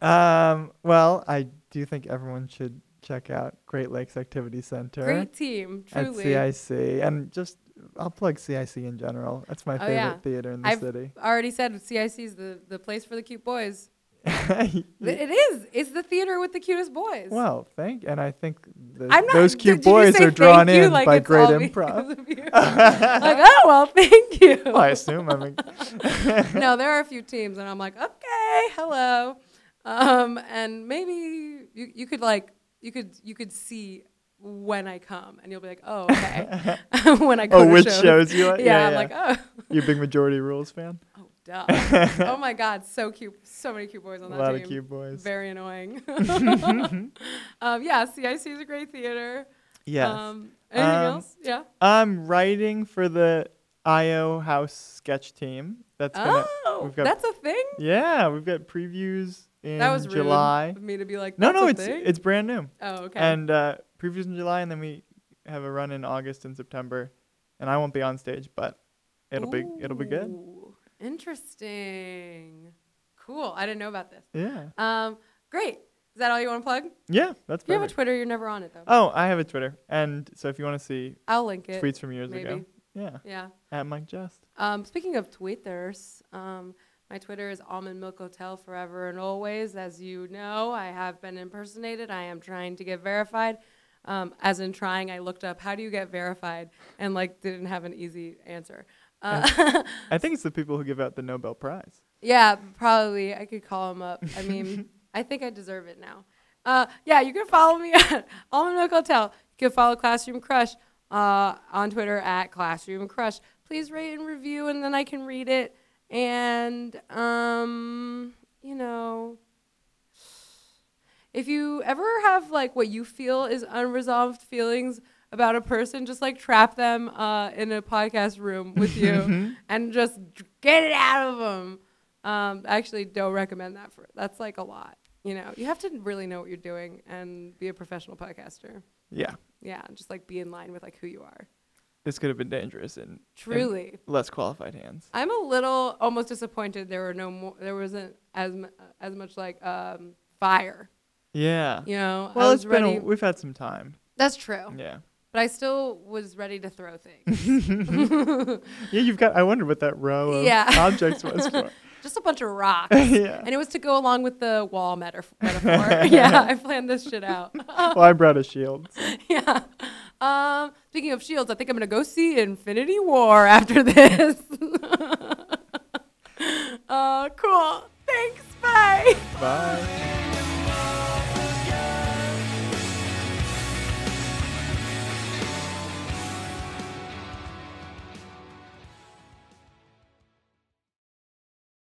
Um. Well, I do think everyone should check out Great Lakes Activity Center Great team, truly. at. CIC, and just I'll plug CIC in general. That's my Oh, favorite yeah. theater in the city. I've- city. Already said CIC is the, the place for the cute boys. <laughs> It is. It's the theater with the cutest boys. well, thank, and I think the, not, those cute boys are drawn you in like by great improv. <laughs> like, oh well, thank you. Well, I assume. I mean, <laughs> no, there are a few teams, and I'm like, okay, hello, um, and maybe you, you could like you could you could see when I come, and you'll be like, oh, okay. when I go oh, which shows, shows you like? Yeah, I'm like, oh, you a big Majority Rules fan? oh, oh my <laughs> God, so cute, so many cute boys on a that lot of cute boys. Very annoying. <laughs> <laughs> um, yeah, CIC is a great theater. yes. Um, anything Um, else? Yeah. I'm writing for the IO House sketch team. That's gonna. Oh, got- that's a thing. Yeah, we've got previews in That was rude July. of me to be like. No, "That's no, a it's thing?" it's brand new. Oh, okay. And uh, previews in July, and then we have a run in August and September. And I won't be on stage, but it'll be it'll be good. Interesting. Cool. I didn't know about this. Yeah, Um, great. Is that all you want to plug? yeah, that's great. You have a. Twitter. You're never on it though. oh, I have a Twitter, and so if you want to see I'll link it. tweets from years maybe. ago, yeah, Yeah. at Mike Just. Um, speaking of Twitters, um, my Twitter is Almond Milk Hotel forever and always. As you know, I have been impersonated. I am trying to get verified. Um, as in trying, I looked up how do you get verified and like didn't have an easy answer. Uh, I <laughs> think it's the people who give out the Nobel Prize. yeah, probably I could call them up. I mean, <laughs> I think I deserve it now. Uh, yeah, you can follow me <laughs> at Milk Hotel. You can follow Classroom Crush uh, on Twitter at Classroom Crush. Please rate and review, and then I can read it. And um, you know, if you ever have like what you feel is unresolved feelings about a person, just like trap them uh, in a podcast room with you <laughs> and just get it out of them. Um, actually, don't recommend that for. That's like a lot. You know, you have to really know what you're doing and be a professional podcaster. Yeah, Yeah, just like be in line with like who you are. this could have been dangerous in Truly, less qualified hands. I'm a little almost disappointed there were no more. There wasn't as mu- as much like um, fire. Yeah. You know, I Well, was it's been. A, we've had some time. That's true. Yeah. But I still was ready to throw things. <laughs> Yeah, you've got. I wondered what that row of Yeah. <laughs> objects was for. <laughs> Just a bunch of rocks. yeah. And it was to go along with the wall metaf- metaphor. yeah, I planned this shit out. Well, I brought a shield. yeah. Um, speaking of shields, I think I'm gonna go see Infinity War after this. uh, cool. Thanks. Bye. Bye.